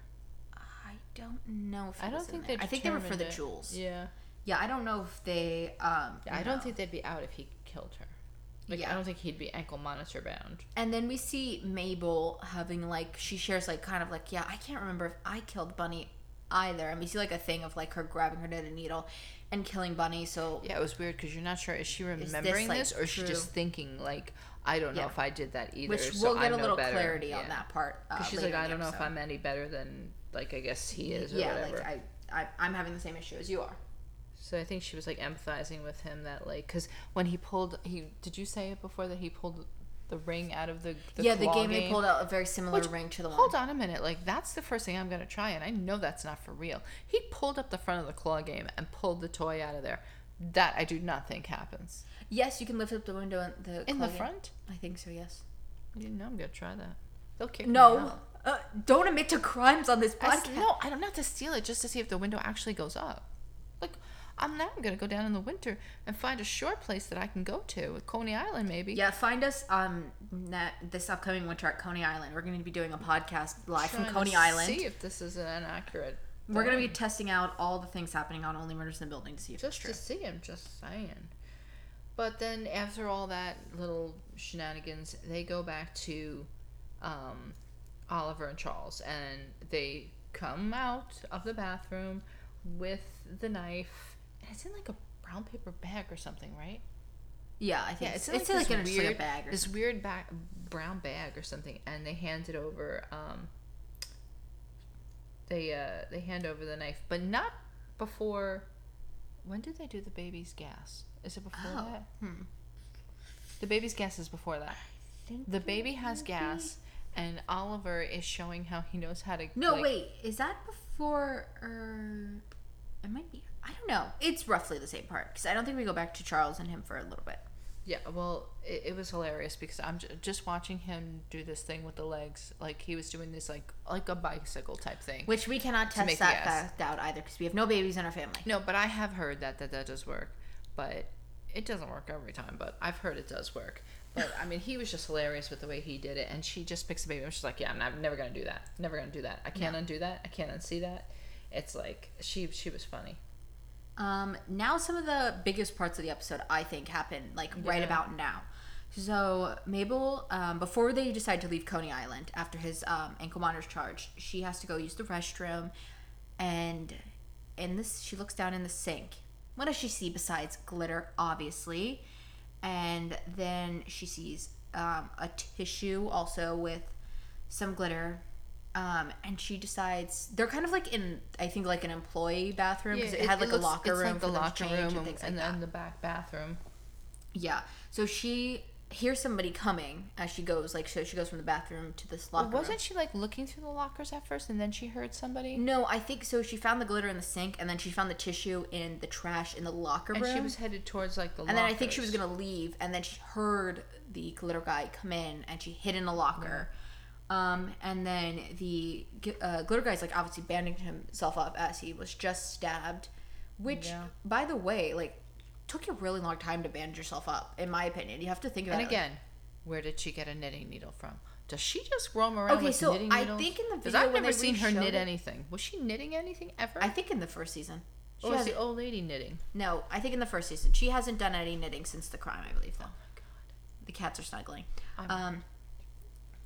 I don't know if I don't think there. they. I think they were for the determined it. jewels. Yeah. Yeah, I don't know if they. Um, I know. don't think they'd be out if he killed her. Like Yeah. I don't think he'd be ankle monitor bound. And then we see Mabel having like she shares like kind of like yeah I can't remember if I killed Bunny either. And we see like a thing of like her grabbing her knitted needle, and killing Bunny. So Yeah, it was weird because you're not sure is she remembering like, this or is she just thinking like I don't know Yeah. if I did that either. which so we'll get I a know little better. clarity on that part. Uh, 'Cause she's later like, I don't know if. I'm any better than like I guess he is or yeah, whatever. like I, I, I'm having the same issue as you are. so I think she was like empathizing with him that like because when he pulled he did you say it before that he pulled the ring out of the, the yeah, the claw game, they pulled out a very similar Which- ring to the one. Hold on a minute, like that's the first thing I'm gonna try, and I know that's not for real. He pulled up the front of the claw game and pulled the toy out of there. That I do not think happens Yes, you can lift up the window and the in the closet. front. I think so. Yes. You know I'm gonna try that. They'll kick me No, out. Uh, don't admit to crimes on this I podcast. no, I don't have to steal it just to see if the window actually goes up. Like, I'm now gonna go down in the winter and find a short place that I can go to, Coney Island maybe. Yeah, find us um na- this upcoming winter at Coney Island. We're going to be doing a podcast live from Trying to Coney Island. See if this is an accurate. We're going to be testing out all the things happening on Only Murders in the Building to see if just to see him. Just saying. But then after all that little shenanigans, they go back to um, Oliver and Charles, and they come out of the bathroom with the knife, and it's in like a brown paper bag or something, right? Yeah, I think Yeah, it's, it's, like, like, a, like weird a bag or this something. weird ba- brown bag or something, and they hand it over. Um, they uh, they hand over the knife, but not before. When did they do the baby's gas? Is it before Oh, that? hmm. The baby's gas is before that. The baby has gas, and Oliver is showing how he knows how to. No, like- wait. Is that before or it might be? I don't know. It's roughly the same part because I don't think we go back to Charles and him for a little bit. Yeah, well, it, it was hilarious because I'm j- just watching him do this thing with the legs, like he was doing this like like a bicycle type thing. Which we cannot test that fact out either because we have no babies in our family. No, but I have heard that that, that does work, but it doesn't work every time. But I've heard it does work. But I mean, he was just hilarious with the way he did it, and she just picks the baby. and she's like, "Yeah, I'm, not, never gonna do that. Never gonna do that. I can't undo that. I can't unsee that." It's like she she was funny. Um, now some of the biggest parts of the episode I think happen like right about now. So Mabel, um, before they decide to leave Coney Island after his um, ankle monitor's charged, she has to go use the restroom, and in this she looks down in the sink. What does she see besides glitter? Obviously, and then she sees um, a tissue also with some glitter. Um, and she decides they're kind of like in I think like an employee bathroom because it, had like a looks- locker it's room like the locker room and like and the back bathroom. Yeah. So she hears somebody coming as she goes, like, so she goes from the bathroom to this locker Wasn't room. she like looking through the lockers at first, and then she heard somebody? No, I think so. She found the glitter in the sink, and then she found the tissue in the trash in the locker And room. she was headed towards like the. and then I think she was gonna leave, and then she heard the glitter guy come in, and she hid in a locker. Um, and then the uh, glitter guy's like obviously bandaging himself up as he was just stabbed, which, Yeah. by the way, like took you a really long time to bandage yourself up. In my opinion, you have to think about And it. again, where did she get a knitting needle from? Does she just roam around Okay, with so knitting I think in the video I've never seen her knit it- anything. Was she knitting anything ever? I think in the first season. She or was the old lady knitting? No, I think in the first season. She hasn't done any knitting since the crime, I believe, though. The cats are snuggling. I'm- Um,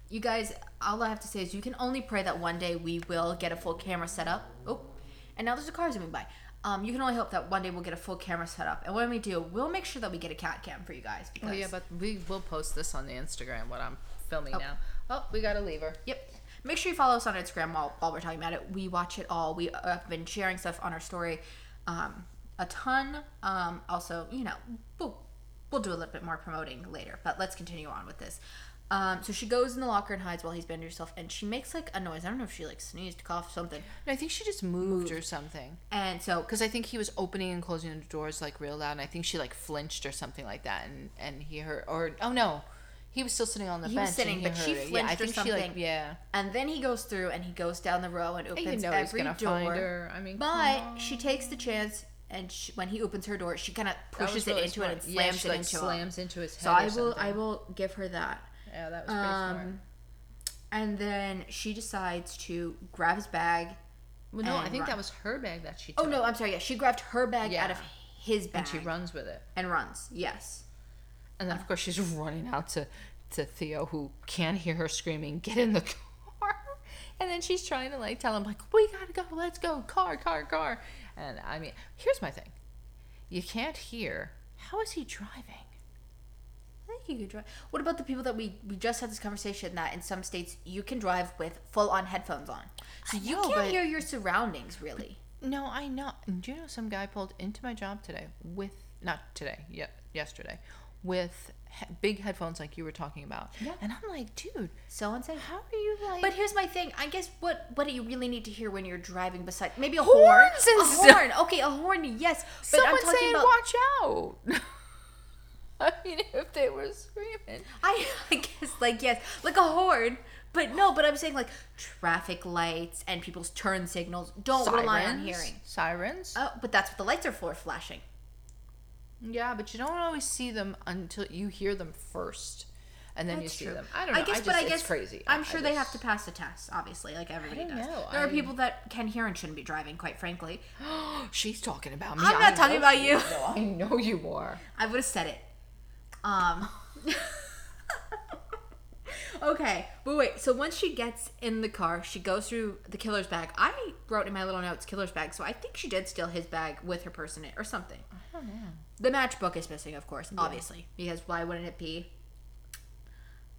you guys, all I have to say is you can only pray that one day we will get a full camera set up. Oh, and now there's a car zooming by. Um, you can only hope that one day we'll get a full camera set up. And when we do, we'll make sure that we get a cat cam for you guys. Because, Oh yeah, but we will post this on the Instagram. What I'm filming Oh. now. Oh, we got a lever. Yep. Make sure you follow us on Instagram while, while we're talking about it. We watch it all. We uh, have been sharing stuff on our story um, a ton. Um, also, you know, we'll, we'll do a little bit more promoting later, but let's continue on with this. Um, so she goes in the locker and hides while he's bending herself, and she makes like a noise. I don't know if she like sneezed, coughed, something. No, I think she just moved or something. And so, Because I think he was opening and closing the doors like real loud, and I think she like flinched or something like that, and and he heard or oh no, he was still sitting on the He bench. was sitting, but she it. yeah, I flinched or think she like something. yeah. and then he goes through and he goes down the row and opens you know every door. find her. I mean, But on. she takes the chance, and she, when he opens her door, she kind of pushes really it into it and smart. Yeah, slams she, it like, into him. slams into his head. So I will something. I will give her that. Yeah, that was pretty smart. Um, and then she decides to grab his bag. Well, no, I think run. that was her bag that she Took. Oh no, I'm sorry. Yeah, she grabbed her bag Yeah. out of his bag and she runs with it. and runs. Yes. And then, of course, she's running out to, to Theo, who can't hear her screaming, get in the car. And then she's trying to, like, tell him, like, we gotta go, let's go, car, car, car. And, I mean, here's my thing. you can't hear. How is he driving? You could drive. What about the people that we we just had this conversation that in some states you can drive with full on headphones on, so I you know, can't hear your surroundings really. No, I know. Do you know some guy pulled into my job today with not today, yet yesterday, with he- big headphones like you were talking about. Yeah. And I'm like, dude, So and so. how are you like? But here's my thing. I guess what what do you really need to hear when you're driving? Besides maybe a Horns horn, and a horn. Okay, a horn. Yes, but I'm someone talking saying, about. "Watch out." I mean, if they were screaming. I, I guess like yes, like a horn. But no, but I'm saying like traffic lights and people's turn signals. Don't rely on Sirens? hearing. Sirens. Oh, but that's what the lights are for, flashing. Yeah, but you don't always see them until you hear them first, and then you see true. them. I don't know. I guess, just, but I it's guess crazy. I'm sure I they have to pass a test, obviously, like everybody does. know. There are people that can hear and shouldn't be driving, quite frankly. She's talking about me. I'm I not talking about you. No, I know you are. I would have said it. Um. okay, but wait. So once she gets in the car, she goes through the killer's bag. I wrote in my little notes killer's bag, so I think she did steal his bag with her purse in it or something. I don't know. The matchbook is missing, of course, obviously, because why wouldn't it be?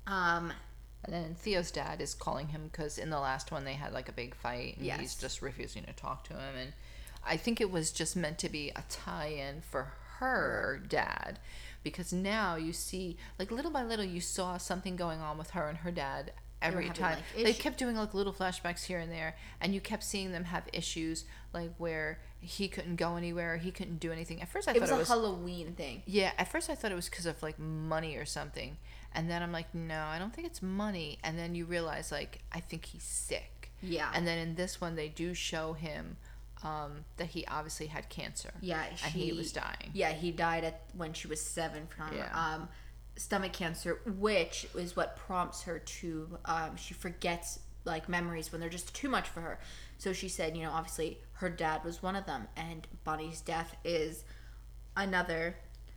Um. And then Theo's dad is calling him because in the last one they had like a big fight and Yes. he's just refusing to talk to him. And I think it was just meant to be a tie in for her dad because now you see, like little by little, you saw something going on with her and her dad every time. like, they kept doing like little flashbacks here and there, and you kept seeing them have issues like where he couldn't go anywhere, he couldn't do anything. At first, I thought It thought was it a Halloween thing. yeah, at first I thought it was because of like money or something. And then I'm like, no, I don't think it's money. And then you realize, like, I think he's sick. Yeah. And then in this one, they do show him um, that he obviously had cancer. Yeah, And he was dying. Yeah, he died at when she was seven from Yeah. um, stomach cancer, which is what prompts her to. Um, she forgets like memories when they're just too much for her. So she said, you know, obviously her dad was one of them, and Bonnie's death is another.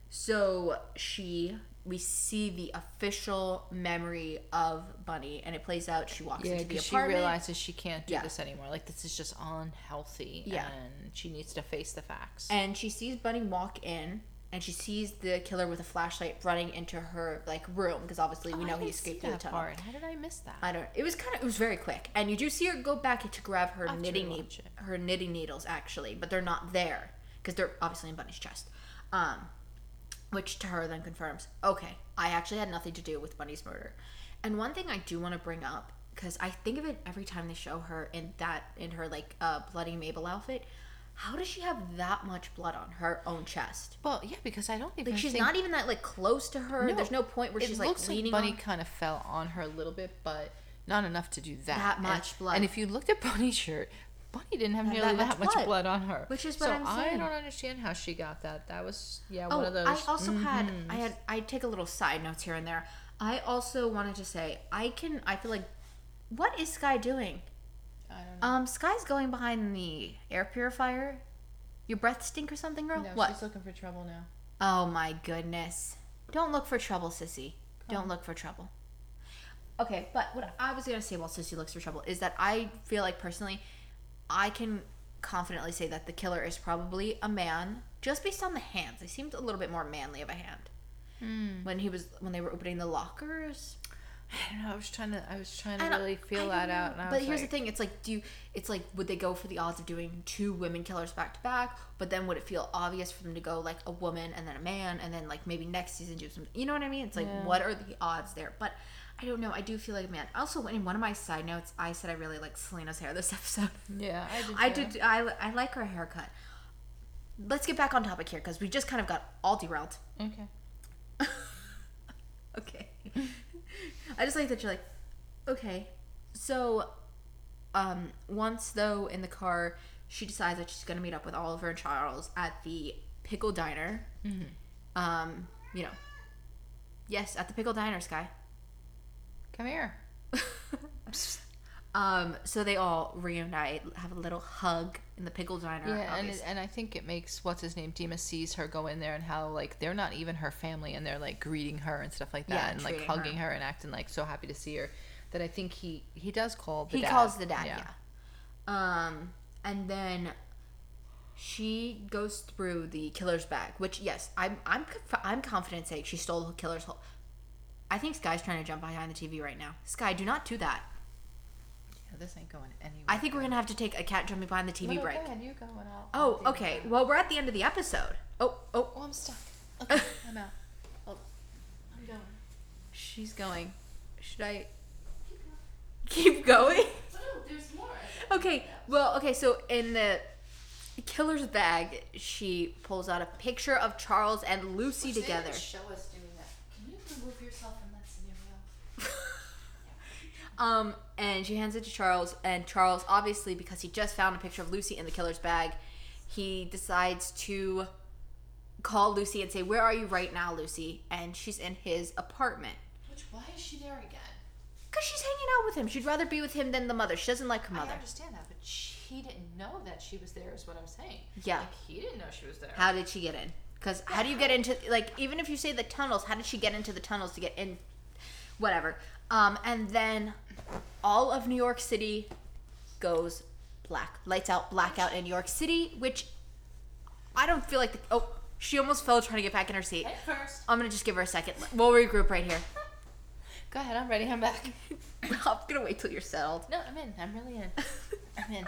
So she. We see the official memory of Bunny, and it plays out. She walks Yeah, into the because she realizes she can't do Yeah. this anymore. Like, this is just unhealthy. Yeah. And she needs to face the facts. and she sees Bunny walk in, and she sees the killer with a flashlight running into her like room because obviously we Oh, know he escaped through the tunnel. part. How did I miss that? I don't. It was kind of. It was very quick, and you do see her go back to grab her I'll knitting needles, her knitting needles actually, but they're not there because they're obviously in Bunny's chest. Um, which to her then confirms, okay, I actually had nothing to do with Bunny's murder. And one thing I do want to bring up because I think of it every time they show her in that in her like uh, bloody Mabel outfit. How does she have that much blood on her own chest? well, yeah, because I don't even Like she's think not even that like close to her. No, There's no point where she's like looks leaning like Bunny on. kind of fell on her a little bit, but not enough to do that. That And- much blood. And if you looked at Bunny's shirt, Bunny didn't have nearly that that, much blood. blood. on her. Which is what so I'm saying. I don't understand how she got that. That was yeah Oh, one of those. I also had mhm. I had I take a little side notes here and there. I also wanted to say I can I feel like what is Sky doing? I don't know. Um, Sky's going behind the air purifier. Your breath stink or something, girl? no, what? she's looking for trouble now. Oh my goodness! Don't look for trouble, sissy. Don't look for trouble. Okay, but what I was gonna say while Sissy looks for trouble is that I feel like personally, I can confidently say that the killer is probably a man, just based on the hands. They seemed a little bit more manly of a hand hmm. when he was when they were opening the lockers. I don't know. I was trying to. I was trying to really feel that know. out. But here's like, the thing: it's like, do you, it's like, would they go for the odds of doing two women killers back to back? But then would it feel obvious for them to go like a woman and then a man, and then like maybe next season do some? You know what I mean? It's like, Yeah. what are the odds there? But I don't know. I do feel like a man. Also, in one of my side notes, I said I really like Selena's hair this episode. Yeah, I did. I too. did. I I like her haircut. Let's get back on topic here because we just kind of got all derailed. Okay. okay. I just like that you're like, okay. So, um, once though in the car, she decides that she's gonna meet up with Oliver and Charles at the Pickle Diner. Um, you know, yes, at the Pickle Diner, Sky. Come here. Um, so they all reunite, have a little hug in the Pickle Diner. Yeah, and it, and I think it makes what's his name Dima sees her go in there and how like they're not even her family and they're like greeting her and stuff like that Yeah, and like treating her. hugging her. and acting like so happy to see her that I think he he does call the he dad. calls the dad, yeah. Um, and then she goes through the killer's bag, which yes, I'm I'm conf- I'm confident saying she stole the killer's whole. I think Sky's trying to jump behind the TV right now. Sky, do not do that. Yeah, this ain't going anywhere. I think we're gonna have to take a cat jumping behind the TV No, break. Go ahead, you go and I'll. Oh, I'll okay. that. Well, we're at the end of the episode. Oh, oh, Oh, I'm stuck. Okay, I'm out. Hold on. I'm going. she's going. Should I keep going? Oh, there's more. Okay, well, okay, so in the killer's bag, she pulls out a picture of Charles and Lucy together. show us doing that. Can you remove yourself from that scenario? Um, and she hands it to Charles, and Charles, obviously, because he just found a picture of Lucy in the killer's bag, he decides to call Lucy and say, Where are you right now, Lucy? And she's in his apartment. Which, why is she there again? Because she's hanging out with him. She'd rather be with him than the mother. She doesn't like her mother. I understand that, but she didn't know that she was there, is what I'm saying. Yeah. Like, he didn't know she was there. How did she get in? Because how do you get into like even if you say the tunnels, how did she get into the tunnels to get in? Whatever. Um, and then all of New York City goes black. Lights out, blackout in New York City, which I don't feel like. The, oh, she almost fell trying to get back in her seat. Head first. I'm gonna just give her a second. We'll regroup right here. Go ahead, I'm ready. I'm back. I'm gonna wait till you're settled. No, I'm in. I'm really in. I'm in.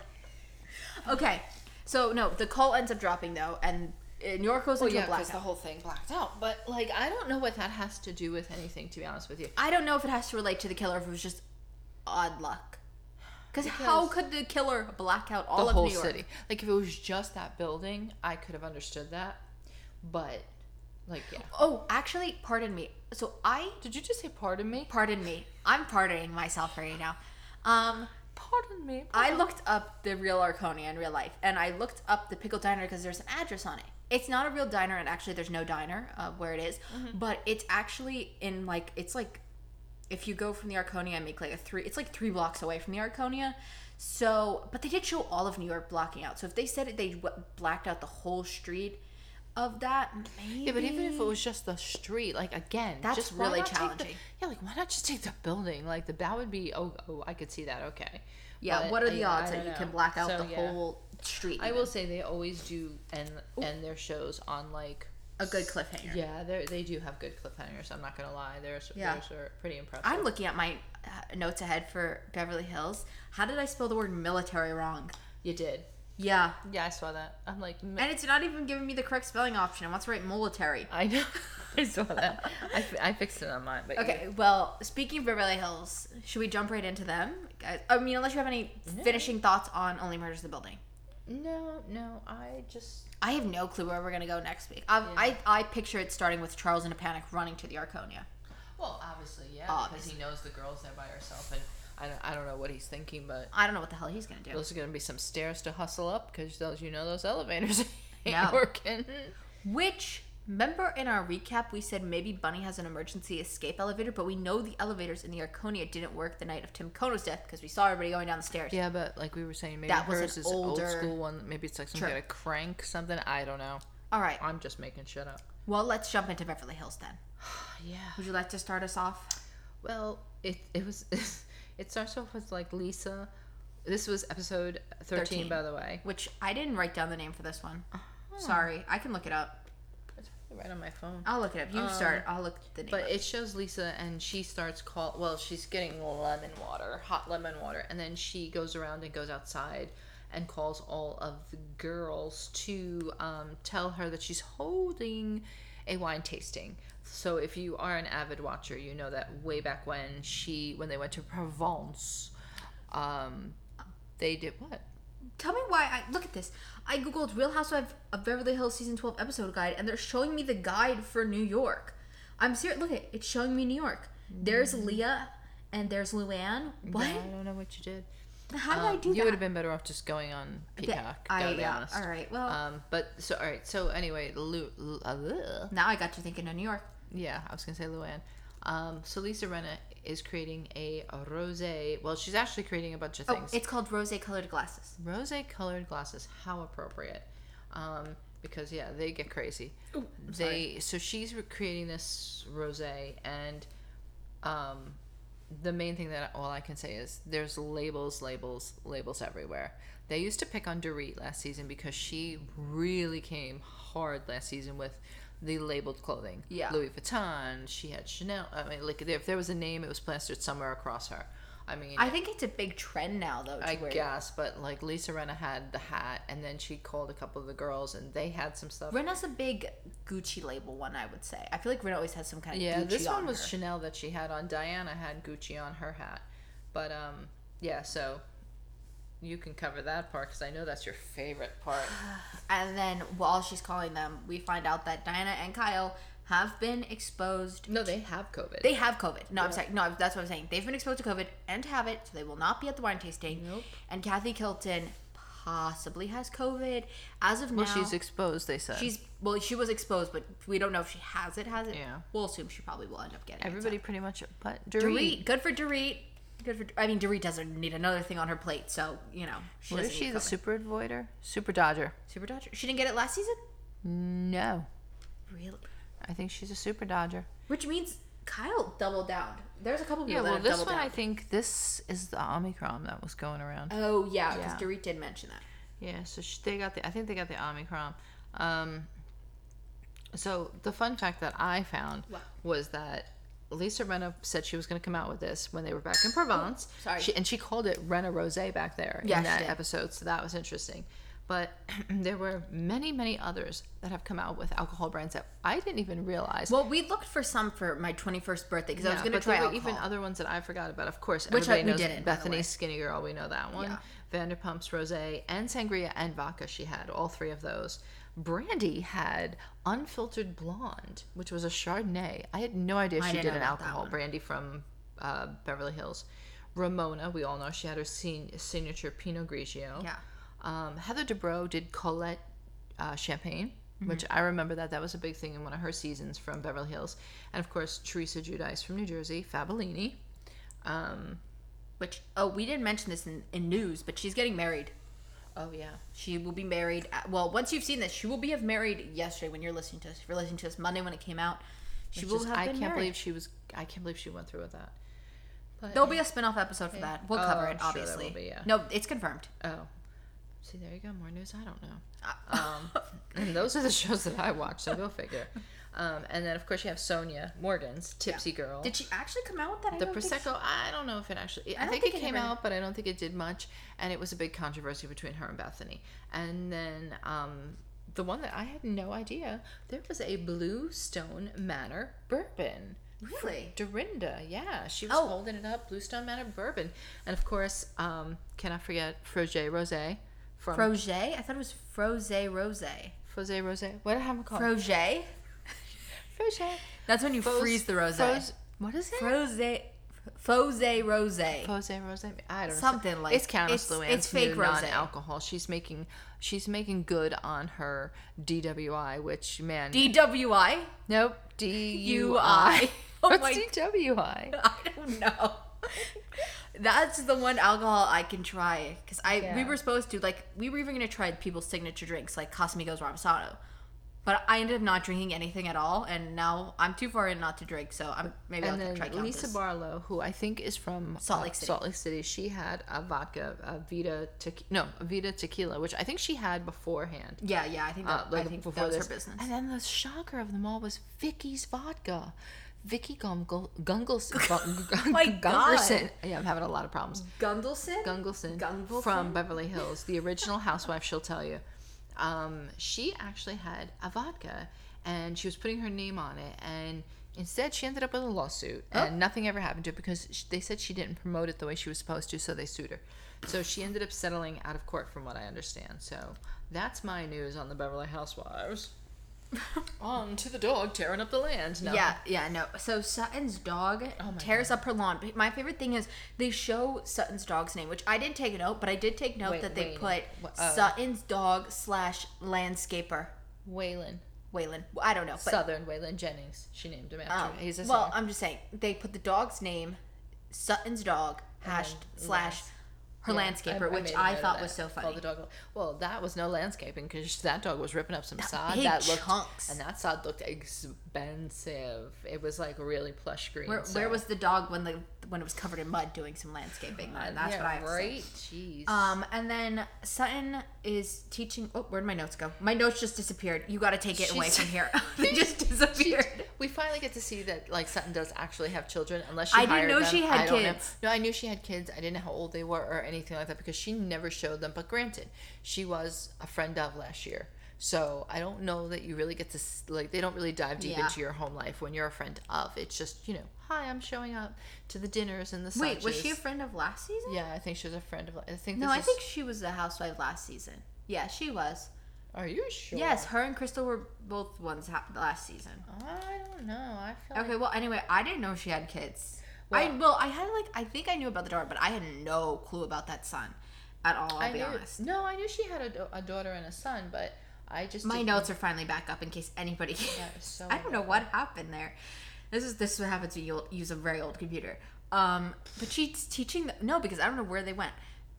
Okay. So no, the call ends up dropping though, and New York goes Well, into yeah, a blackout. the whole thing blacked out. But like, I don't know what that has to do with anything. To be honest with you, I don't know if it has to relate to the killer, if it was just odd luck. Because how could the killer black out all the of whole New York? city. Like, if it was just that building, I could have understood that. But, like, yeah. Oh, actually, pardon me. So I, Did you just say pardon me? pardon me. I'm pardoning myself right now. Um, Pardon me. I looked up the real Arconia in real life, and I looked up the Pickle Diner because there's an address on it. It's not a real diner, and actually, there's no diner uh, where it is, but it's actually in like it's like if you go from the Arconia and make like a three, it's like three blocks away from the Arconia. So, but they did show all of New York blocking out. So if they said it, they w- blacked out the whole street of that. Maybe. Yeah, but even if it was just the street, like again, That's just really take the- challenging. yeah, like why not just take the building? Like the that would be oh oh I could see that okay. yeah, But, what are the yeah, odds that don't you can black out So, the yeah. whole street? I even? will say they always do end end their shows on like a good cliffhanger. yeah they they do have good cliffhangers. I'm not gonna lie, theirs Yeah. theirs are pretty impressive. I'm looking at my uh, notes ahead for Beverly Hills. How did I spell the word military wrong? you did. Yeah. Yeah, I saw that. I'm like, "M- And it's not even giving me the correct spelling option. I want to write military. I know. I saw that. I, I fixed it on mine. But Okay, well, speaking of Beverly Hills, should we jump right into them? Guys, I mean, unless you have any finishing thoughts on Only Murders in the Building. No, no. I just I have no clue where we're going to go next week. I, I, I picture it starting with Charles in a panic running to the Arconia. well, obviously, yeah, because he knows the girl's there by herself, and I don't, I don't know what he's thinking, but I don't know what the hell he's going to do. those are gonna be some stairs to hustle up because those, you know, those elevators ain't No. working. Which, remember in our recap, we said maybe Bunny has an emergency escape elevator, but we know the elevators in the Arconia didn't work the night of Tim Kono's death because we saw everybody going down the stairs. Yeah, but like we were saying, maybe That was an hers is an older- old school one. Maybe it's like some kind of crank something. I don't know. All right. I'm just making shit up. Well, let's jump into Beverly Hills then. Yeah. Would you like to start us off? Well, it it was it starts off with like Lisa. This was episode 13, 13. by the way. Which I didn't write down the name for this one. Oh. Sorry, I can look it up. Right on my phone. I'll look it up. You start. I'll look the name. But up. it shows Lisa and she starts call well, she's getting lemon water, hot lemon water, and then she goes around and goes outside and calls all of the girls to um, tell her that she's holding a wine tasting. So if you are an avid watcher, you know that way back when she when they went to Provence, um, they did what? Tell me why. I look at this. I googled Real Housewives of Beverly Hills season twelve episode guide, and they're showing me the guide for New York. I'm serious. Look at it. It's showing me New York. There's Leah, and there's Luann. What? I don't know what you did. How did I Um, do you that? would have been better off just going on Peacock. I- gotta be yeah, honest. all right, well- um, but so all right. So anyway, Lu, Lu- uh, now I got you thinking of New York. yeah, I was gonna say Luann. Um, so Lisa Rinna is creating a, rosé. Well, she's actually creating a bunch of Oh, things. it's called rose colored glasses. rosé colored glasses. How appropriate. Um, because yeah, they get crazy. Ooh, they so she's creating this rosé and um the main thing that all I can say is there's labels, labels, labels everywhere. They used to pick on Dorit last season because she really came hard last season with the labeled clothing. Yeah. Louis Vuitton. She had Chanel. I mean, like if there was a name, it was plastered somewhere across her. I mean, I think it's a big trend now, though. To I wear. guess, but like Lisa Rinna had the hat, and then she called a couple of the girls, and they had some stuff. Rinna's a big Gucci label one, I would say. I feel like Rinna always has some kind of Yeah, Gucci this on one was her. Chanel that she had on. Diana had Gucci on her hat, but um, yeah. So you can cover that part because I know that's your favorite part. And then while she's calling them, we find out that Diana and Kyle have been exposed. no, they have COVID. They have COVID. No, I'm sorry. No, that's what I'm saying. They've been exposed to COVID and have it, so they will not be at the wine tasting. Nope. And Kathy Hilton possibly has COVID. As of now. well, now, she's exposed. They said she's well, she was exposed, but we don't know if she has it. Has it? Yeah. We'll assume she probably will end up getting it. everybody it. pretty much. But so. Dorit, Dorit, good for Dorit. Good for. I mean, Dorit doesn't need another thing on her plate, so you know she what is doesn't she? need The super avoider, super dodger? Super Dodger. She didn't get it last season. No, Really? I think she's a super dodger. Which means Kyle doubled down. There's a couple people Yeah, that well, have this doubled one down. I think this is the Omicron that was going around. Oh yeah, because Yeah. Dorit did mention that. Yeah, so sh- they got the. I think they got the Omicron. Um, so the fun fact that I found What? was that Lisa Rinna said she was going to come out with this when they were back in Provence. sorry. She, and she called it Rinna Rose back there Yeah, in that episode, so that was interesting. But there were many, many others that have come out with alcohol brands that I didn't even realize. Well, we looked for some for my 21st birthday because I was going to try there even other ones that I forgot about. Of course, Which I- everybody knows didn't, by the way. Bethany's Skinny Girl. We know that one. Yeah. Vanderpump's Rosé and Sangria and Vodka. She had all three of those. Brandi had Unfiltered Blonde, which was a Chardonnay. I had no idea I she did an alcohol. Brandi from uh, Beverly Hills. Ramona, we all know she had her sen- signature Pinot Grigio. Yeah. Um, Heather Dubrow did Colette uh, Champagne, Mm-hmm. which I remember that that was a big thing in one of her seasons from Beverly Hills, and of course Teresa Giudice from New Jersey, Fabellini. Um, Which oh, we didn't mention this in, in news, but she's getting married. Oh yeah, She will be married. Well, once you've seen this, she will be have married yesterday when you're listening to this. If you're listening to this Monday when it came out, she Which will is- have I can't married. believe she was. I can't believe she went through with that. But, There'll be a spin-off episode for that. We'll Oh, cover it, sure obviously. will be, yeah. No, it's confirmed. oh, see there you go. More news I don't know. Uh, Um, and those are the shows that I watch, so go figure. Um, and then of course you have Sonja Morgan's Tipsy Girl. Did she actually come out with that? I The prosecco, I don't know if it actually. I, don't think, think it came ever- out, but I don't think it did much, and it was a big controversy between her and Bethany. And then um, the one that I had no idea, there was a Blue Stone Manor bourbon. Really? Dorinda, yeah, she was Oh. holding it up, Bluestone Manor bourbon, and of course, um, cannot forget Froger Rosé from Froge? I thought it was Froze Rose. Froger Rosé. What did I have it called? Froge? That's when you Froze- freeze the rose. Froze- What is it? Froze. Froze Rose. Jose Rose. I don't know. Something like- it's Countess it's- Luann's it's fake rosé. non-alcohol. She's making she's making good on her DWI, which man, DWI? nope, DUI. Oh What's my- DWI? I don't know. That's the one alcohol I can try because I we were supposed to like we were even gonna try people's signature drinks like Casamigos Ramsano, but I ended up not drinking anything at all, and now I'm too far in not to drink. So I'm maybe And I'll then try Lisa Countess. Barlow, who I think is from Salt uh, Lake City. Salt Lake City, she had a vodka, a Vida tequila, no, a Vida tequila, which I think she had beforehand. yeah, yeah, I think Uh, that, like I think before that was this. her business. And then the shocker of them all was Vicky's vodka. Vicky Gungle, Gungles, my God. Yeah, I'm having a lot of problems. Gundelson. Gungelson, Gungelson? from Beverly Hills, the original housewife. She'll tell you. Um, she actually had a vodka, and she was putting her name on it, and instead she ended up with a lawsuit, and nothing ever happened to it because sh they said she didn't promote it the way she was supposed to, so they sued her. So she ended up settling out of court, from what I understand. So that's my news on the Beverly Housewives. on to the dog tearing up the land. No. Yeah, yeah, no. So Sutton's dog Oh tears up her lawn. My favorite thing is they show Sutton's dog's name, which I didn't take a note, but I did take note Wait, that they wait, put oh. Sutton's dog slash landscaper Waylon. Waylon. I don't know, but Southern Waylon Jennings. She named him after. um, He's a well, singer. I'm just saying they put the dog's name, Sutton's dog hashed slash last- her Yeah, landscaper, I- which I, thought was so funny. dog. Well, that was no landscaping because that dog was ripping up some sod. big that looked chunks. and that sod looked expensive. It was like really plush green. Where, so- where was the dog when the when it was covered in mud doing some landscaping. and that's Yeah, what I have right. Jeez. Um, and then Sutton is teaching. Oh, where'd my notes go? My notes just disappeared. You got to take it away She's- from here. they just She- disappeared. we finally get to see that like Sutton does actually have children, unless she I didn't know them. she had don't know. kids. No, I knew she had kids. I didn't know how old they were or anything like that because she never showed them. But granted, she was a friend of last year, so I don't know that you really get to like. They don't really dive deep Yeah. into your home life when you're a friend of. It's just you know, hi, I'm showing up to the dinners and the. Wait, was she a friend of last season? Yeah, I think she was a friend of. I think. No, I is- think she was a housewife last season. Yeah, she was. Are you sure? Yes, her and Crystal were both ones ha- last season. I don't know. I feel like Okay, well, anyway, I didn't know she had kids. I Well- well, I had like I think I knew about the daughter, but I had no clue about that son at all. I'll I be knew, honest. No, I knew she had a, a daughter and a son, but I just My notes are finally back up in case anybody. So I don't know what happened there. This is this is what happens when you use a very old computer. Um, but she's teaching the, no because I don't know where they went.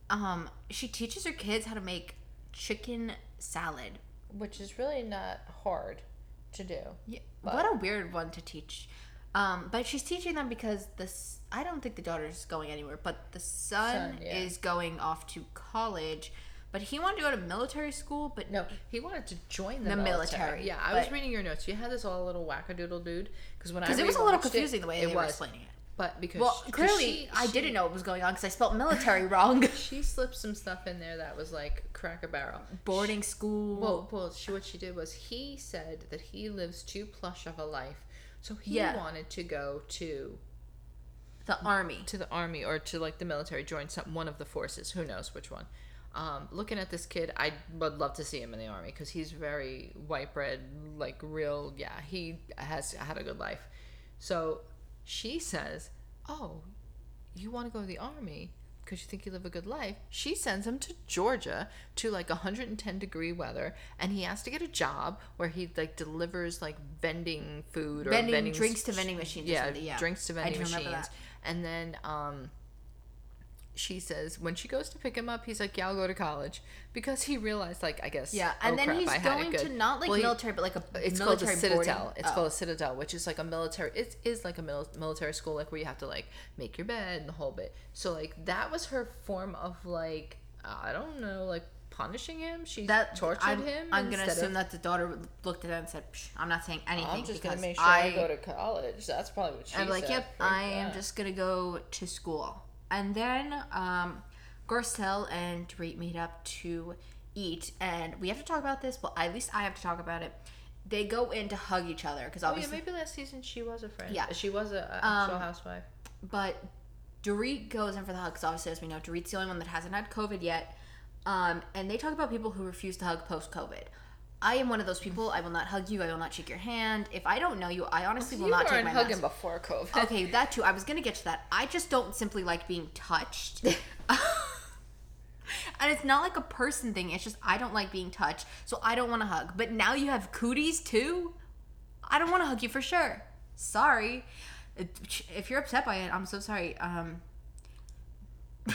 Um, she teaches her kids how to make chicken salad. which is really not hard to do. Yeah, what a weird one to teach. Um, but she's teaching them because this. I don't think the daughter's going anywhere, but the son, Son, yeah. is going off to college. But he wanted to go to military school, but No, he wanted to join the, The military. military, Yeah, I was reading your notes. You had this all little wackadoodle dude because when I it was a little rewatched confusing the way it they were explaining it. but because Well, 'cause clearly she- I she- didn't know what was going on because I spelled military wrong. She slipped some stuff in there that was like cracker barrel. Boarding school. Well, well, she, what she did was he said that he lives too plush of a life, so he Yeah. wanted to go to the army. to the army or to like the military, join some one of the forces. Who knows which one? Um, looking at this kid, I would love to see him in the army because he's very white bread, like real. Yeah, he has had a good life. So she says, "Oh, you want to go to the army because you think you live a good life?" She sends him to Georgia to like 110 degree weather, and he has to get a job where he like delivers like vending food or Vending vending drinks to vending machines Yeah, yeah. drinks to vending machines. that. And then um, she says when she goes to pick him up, he's like, "Yeah, I'll go to college," because he realized, like, I guess, Yeah, oh and oh, then crap, he's I had it going to not like Well, he- military, but like a it's called the military boarding- Citadel. It's oh. called a Citadel, which is like a military. It is like a mil- military school, like where you have to like make your bed and the whole bit. So like that was her form of like I don't know, like punishing him. She that tortured I'm, him. I'm gonna assume of, that the daughter looked at that and said, Psh, "I'm not saying anything I'm just gonna make sure I." I, go to college. That's probably what she I'm like, said. "Yep, I am just gonna go to school." And then um, Garcelle and Dorit meet up to eat, and we have to talk about this. Well, at least I have to talk about it. They go in to hug each other because Oh yeah, obviously, maybe last season she was a friend. Yeah. she was a, a actual Um, housewife. but Dorit goes in for the hug because obviously, as we know, Dorit's the only one that hasn't had COVID yet. Um, and they talk about people who refuse to hug post COVID. I am one of those people. I will not hug you. I will not shake your hand. If I don't know you, I honestly will You not take my hugging mask. before COVID. Okay, that too. I was gonna get to that. I just don't simply like being touched. and it's not like a person thing. It's just I don't like being touched, so I don't want to hug. But now you have cooties too. I don't want to hug you for sure. Sorry. If you're upset by it, I'm so sorry. Um,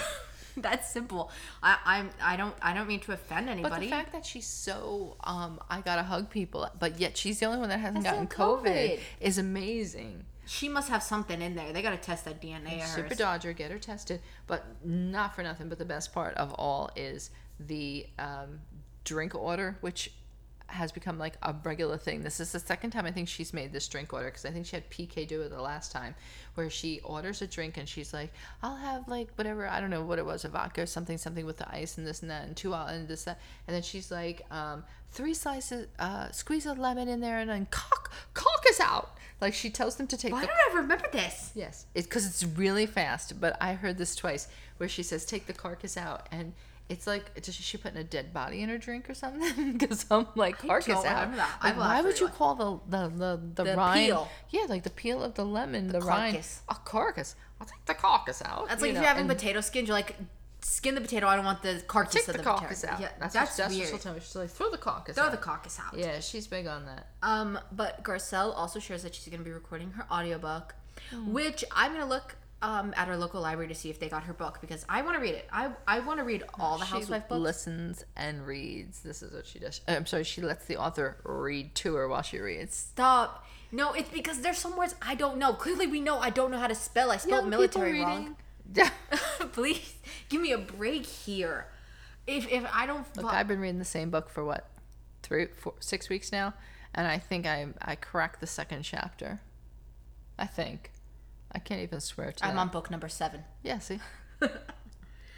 that's simple. I, I'm. I don't. I don't mean to offend anybody. But the fact that she's so um, I gotta hug people, but yet she's the only one that hasn't Has gotten COVID, COVID. is amazing. she must have something in there. They gotta test that DNA. Super. Dodger, get her tested, but not for nothing. But the best part of all is the um, drink order, which has become like a regular thing. This is the second time I think she's made this drink order because I think she had PK do it the last time, where she orders a drink and she's like, "I'll have like whatever I don't know what it was, a vodka or something, something with the ice and this and that and two and this that," and then she's like, um, three slices, uh, squeeze a lemon in there and then cock cock is out. Like she tells them to take Why the don't I remember this? Yes, it's because it's really fast. But I heard this twice, where she says, "Take the carcass out," and it's like, is she putting a dead body in her drink or something? Because I'm like, carcass out. that. Like, why would you rewind. call the the the, the, The rind? peel. Yeah, like the peel of the lemon, the, rind, carcass. a carcass. I'll take the carcass out. That's like if know, you're having potato skins, you're like, skin the potato. I don't want the carcass Take of the, the, carcass potato. out. Yeah, that's, that's, what, that's what weird. she'll tell me. She's like, throw the carcass Throw out. the carcass out. Yeah, she's big on that. Um, but Garcelle also shares that she's going to be recording her audiobook, Hmm. which I'm going to look um, at our local library to see if they got her book because I want to read it. I I want to read all the she housewife books. listens and reads. This is what she does. I'm sorry, she lets the author read to her while she reads. Stop. No, it's because there's some words I don't know. Clearly, we know I don't know how to spell. I spelled Young military wrong. reading. Please give me a break here. If if I don't, Look, I've been reading the same book for what, three, four, six weeks now, and I think I I cracked the second chapter. I think. I can't even swear to I'm that. on book number seven. Yeah, see. I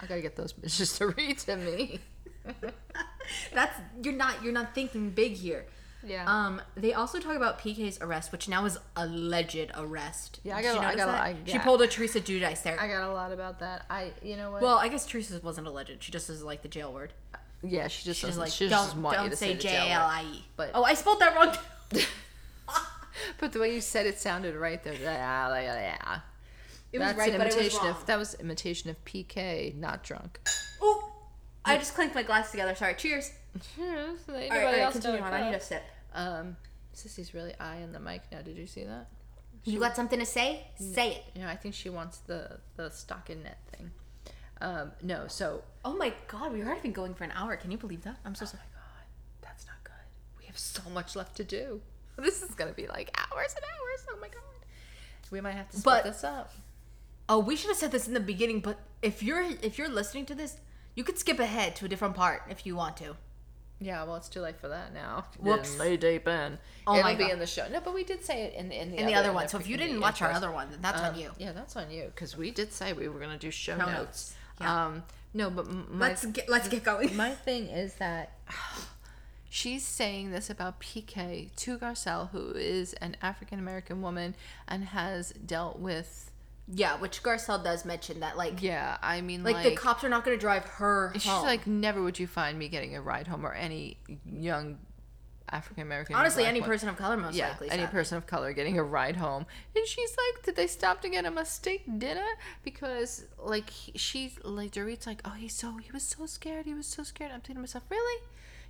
gotta get those bitches to read to me. That's you're not you're not thinking big here. Yeah. Um, they also talk about PK's arrest, which now is alleged arrest. Yeah, I Did got- you I got- that? I- She pulled a Teresa Giudice there. I got a lot about that. I, you know what? well, I guess Teresa's wasn't alleged. She just is like the jail word. yeah, she just She's like, she don't don't say J jail A. L I E. But- oh, I spelled that wrong. But the way you said it sounded right there. Yeah, yeah. It was That's right, but it was wrong. of that was imitation of PK, not drunk. Oh, I just clinked my glass together. Sorry. Cheers. Cheers. All right, all right continue on. I need a sip. Um, Sissy's really eyeing the mic now. Did you see that? You got something to say? Say it. Yeah, I think she wants the the stocking net thing. Um, no, so Oh my god, we've already been going for an hour. Can you believe that? I'm so oh sorry. my god, that's not good. We have so much left to do. This is gonna be like hours and hours. Oh my god. We might have to split But- this up. Oh, we should have said this in the beginning, but if you're if you're listening to this, you could skip ahead to a different part if you want to. Yeah, well, it's too late for that now. Whoops. Didn't lay deep in. Oh It'll my be God. in the show. No, but we did say it in in the In other, the other in one. So if you didn't watch our intros. other one, then that's Um, on you. Yeah, that's on you because we did say we were gonna do show Show notes. notes. Yeah. Um, no, but my Let's get let's get going. my thing is that she's saying this about PK to Garcelle, who is an African American woman and has dealt with. yeah, which Garcelle does mention that like Yeah, I mean, like, like, the cops are not going to drive her She's home. like, never would you find me getting a ride home or any young African American. honestly, any woman. person of color most yeah, likely. any said. person of color getting a ride home. And she's like, did they stop to get him a steak dinner? Because like he, she's like Dorit's like, oh, he's so he was so scared. He was so scared. I'm thinking to myself, really?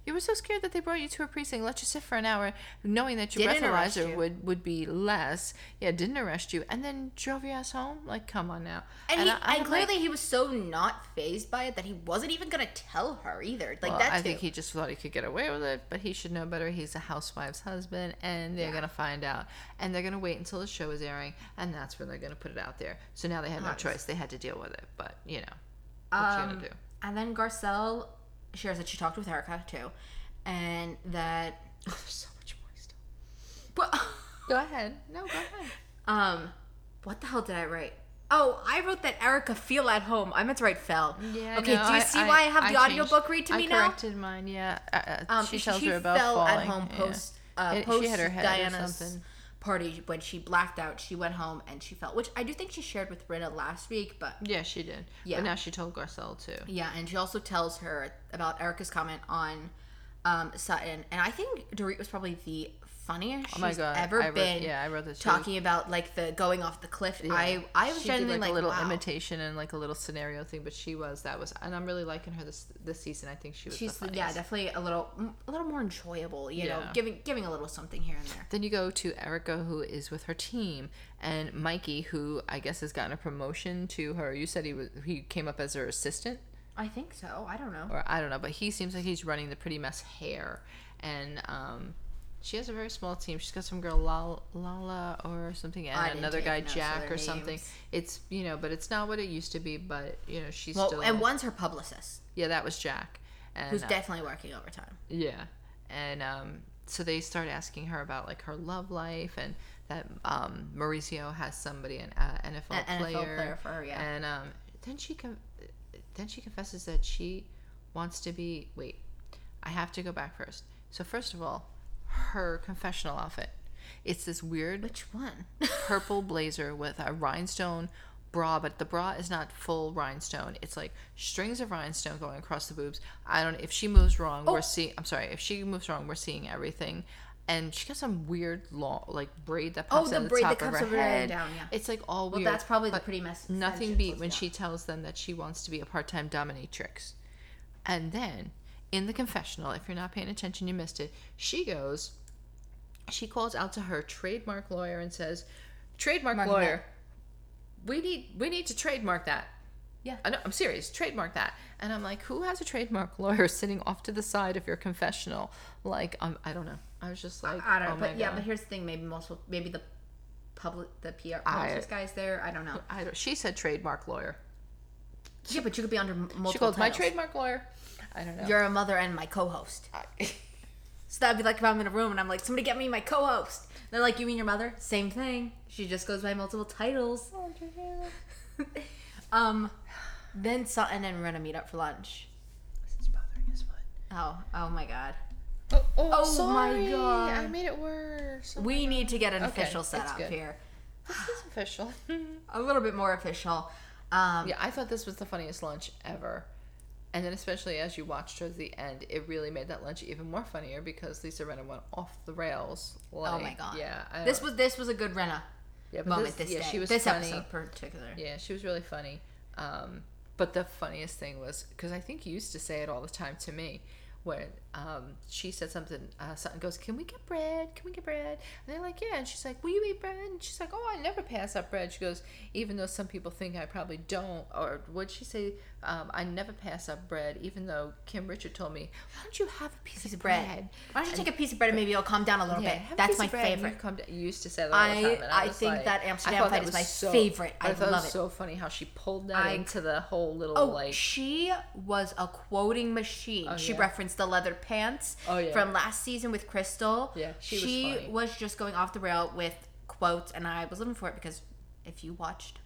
You were so scared that they brought you to a precinct, let you sit for an hour, knowing that your Didn't breathalyzer you. would would be less. Yeah, didn't arrest you, and then drove your ass home. Like, come on now. And, he, I- and like- clearly he was so not phased by it that he wasn't even gonna tell her either. Like Well, that I think he just thought he could get away with it, but he should know better. He's a housewife's husband, and they're gonna find out, and they're gonna wait until the show is airing, and that's when they're gonna put it out there. So now they had no choice; they had to deal with it. But you know, what you Um, gonna do? And then Garcelle shares that she talked with Erika too, and that. There's so much more stuff. But, Go ahead. No, go ahead. um, what the hell did I write? Oh, I wrote that Erika feel at home. I meant to write fell. Yeah. Okay. no, do you see why I have the changed- audiobook read to I me now? corrected mine. Yeah. Uh, uh, Um, she tells her about fell falling. at home yeah. post uh, It- post she had her head or Diana's something. Party when she blacked out. She went home and she felt, which I do think she shared with Britta last week. But Yeah, she did. Yeah. But now she told Garcelle too. yeah, and she also tells her about Erika's comment on um, Sutton, and I think Dorit was probably the funniest Oh my she's god. ever wrote, been. Yeah, I wrote this. Talking about like the going off the cliff. Yeah. I I was she did like, like, a little wow. imitation and like a little scenario thing, but she was that was, and I'm really liking her this this season. I think she was. She's yeah, definitely a little a little more enjoyable. You know, giving giving a little something here and there. Then you go to Erika, who is with her team, and Mikey, who I guess has gotten a promotion to her. You said he was he came up as her assistant, I think so. I don't know. or I don't know, but he seems like he's running the pretty mess hair, and um, she has a very small team. She's got some girl Lala, Lala or something, I and didn't another guy Jack or something. It's you know, but it's not what it used to be. But you know, she's Well, still and one's her publicist, yeah, that was Jack, and who's uh, definitely working overtime. Yeah, and um, so they start asking her about like her love life and that um, Mauricio has somebody an uh, NFL, An NFL player, player for her, yeah. And um, then she con- then she confesses that she wants to be. Wait, I have to go back first. So first of all, her confessional outfit. It's this weird Which one? purple blazer with a rhinestone bra, but the bra is not full rhinestone. It's like strings of rhinestone going across the boobs. I don't. Know if she moves wrong, Oh. we're seeing. I'm sorry. If she moves wrong, we're seeing everything. And she got some weird long, like braid that Oh, pops the out of the braid top that of comes her over and head. down, yeah. It's like all well, weird. Well, that's probably the pretty mess. Nothing beat when she tells them that she wants to be a part-time dominatrix. And then in the confessional, if you're not paying attention, you missed it. She goes, she calls out to her trademark lawyer and says, "Trademark Mark lawyer, we need we need to trademark that." Yeah. I know, I'm serious. Trademark that. And I'm like, who has a trademark lawyer sitting off to the side of your confessional? Like, um, I don't know. I was just like, I don't know, oh my but yeah, God. but here's the thing: maybe multiple. maybe the public, the PR I- guys there. I don't know. I don't, she said trademark lawyer. Yeah, but you could be under multiple. She called my titles. trademark lawyer. I don't know. You're a mother and my co-host. I- So that'd be like if I'm in a room and I'm like, somebody get me my co-host. They're like, you mean your mother? Same thing. She just goes by multiple titles. um, then Sutton and Rinna meet up for lunch. It's bothering his foot. Oh, oh my God. Oh, oh, Oh my sorry. God. I made it worse. Oh We need to get an Okay, official setup here. This is official. A little bit more official. Um, yeah, I thought this was the funniest lunch ever. And then, especially as you watched towards the end, it really made that lunch even more funnier because Lisa Rinna went off the rails. Like, oh my God. Yeah, This was this was a good Rinna yeah, moment this, yeah, day. she was this funny. episode particular. Yeah, she was really funny. Um, but the funniest thing was because I think you used to say it all the time to me when um, she said something. Uh, something goes, "Can we get bread? Can we get bread?" And they're like, "Yeah." And she's like, "Will you eat bread?" And she's like, "Oh, I never pass up bread." She goes, "Even though some people think I probably don't." Or would she say, um, "I never pass up bread," even though Kim Richard told me, "Why don't you have a piece, Piece of bread. bread?" Why don't you take a piece of bread and maybe it'll calm down a little Yeah, bit? That's my favorite. To, you used to say that I- time. and I, I think like- that Amsterdam fight that is was my favorite. I thought love it was so funny how she pulled that I- into the whole little Oh, like. she was a quoting machine. Oh, she yeah. referenced the leather pants Oh, yeah. from last season with Crystal. Yeah, she was funny. was just going off the rail with quotes, and I was living for it because if you watched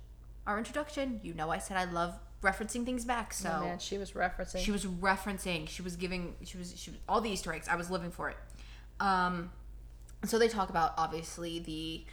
our introduction, you know I said I love referencing things back. So oh, man, she was referencing. she was referencing, she was giving, she was, she was all the Easter eggs. I was living for it. Um, so they talk about obviously the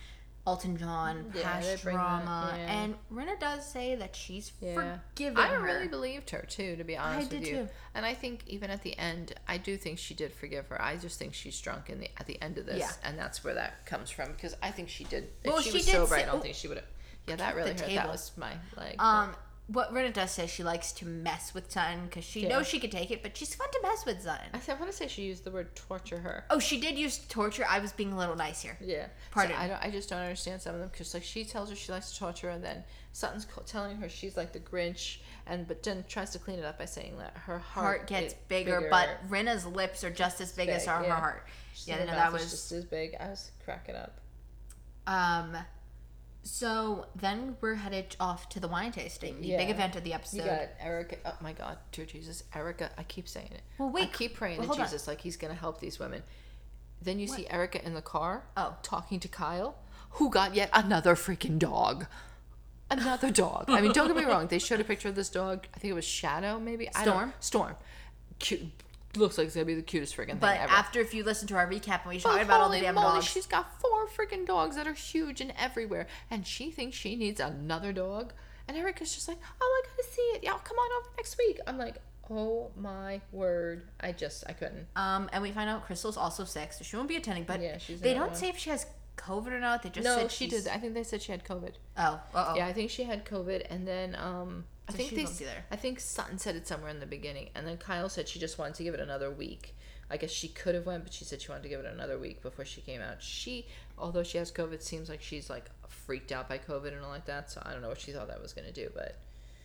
Elton John Yeah, past drama, yeah. and Rinna does say that she's yeah. forgiven I her. really believed her too, to be honest with you. too. And I think even at the end, I do think she did forgive her. I just think she's drunk in the at the end of this, Yeah. and that's where that comes from. Because I think she did. Well, if she, she was did sober, say- I don't oh, think she would have. Yeah, that really hurt. table. That was my like. Um, what Rinna does say she likes to mess with Sutton because she Yeah. knows she could take it, but she's fun to mess with Sutton. I said, I want to say she used the word torture her. Oh, she did use torture. I was being a little nice here. Yeah. Pardon. So I don't. I just don't understand some of them because like she tells her she likes to torture, and then Sutton's telling her she's like the Grinch, and but then tries to clean it up by saying that her heart, Heart gets is bigger, but Rinna's lips are just as big, as big, her, yeah. her heart. She's- Yeah, no, that was just as big. I was cracking up. Um, so then we're headed off to the wine tasting, the big event of the episode. You got Erika. Oh my God, dear Jesus, Erika. I keep saying it. Well, wait. I keep praying well, to hold on. Jesus like he's gonna help these women. Then you see Erika in the car. Oh. talking to Kyle, who got yet another freaking dog. Another dog. I mean, don't get me wrong. They showed a picture of this dog. I think it was Shadow, maybe. I don't- Storm? Storm. Cute. Looks like it's gonna be the cutest freaking but thing ever. after if you listen to our recap and we But talked about all the holy damn moly, dogs, she's got four freaking dogs that are huge and everywhere, and she thinks she needs another dog. And Erika's just like, "Oh, I gotta see it. Y'all come on over next week." I'm like, "Oh my word!" I just, I couldn't. um, and we find out Crystal's also sick, so she won't be attending. But Yeah, she's they not don't well. say if she has COVID or not. They just No, said she she's- did. I think they said she had COVID. Oh, uh oh. Yeah, I think she had COVID, and then um, I think they. I think Sutton said it somewhere in the beginning, and then Kyle said she just wanted to give it another week. I guess she could have went, but she said she wanted to give it another week before she came out. She, although she has COVID, seems like she's like freaked out by COVID and all like that. So I don't know what she thought that was gonna do, but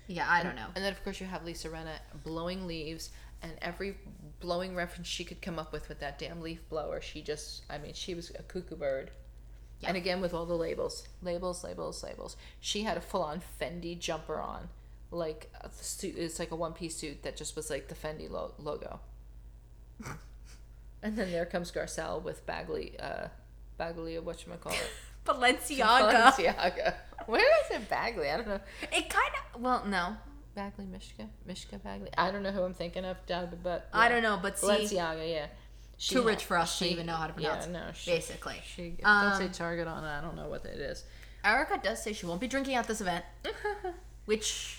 Yeah, I don't know. and then of course you have Lisa Rinna blowing leaves, and every blowing reference she could come up with with that damn leaf blower, she just, I mean, she was a cuckoo bird. Yeah. And again with all the labels, labels, labels, labels. She had a full-on Fendi jumper on, like a suit. It's like a one-piece suit that just was like the Fendi lo- logo. and then there comes Garcelle with Bagley, uh, Bagley of what you call it, Balenciaga. Balenciaga. Where is it Bagley? I don't know. It kind of. Well, no, Bagley, Mishka, Mishka Bagley. I don't know who I'm thinking of, but I don't know. But see, Balenciaga, yeah. She too rich for us to even know how to pronounce. Yeah, no, she, basically. She Um, don't say Target on it. I don't know what it is. Erika does say she won't be drinking at this event, which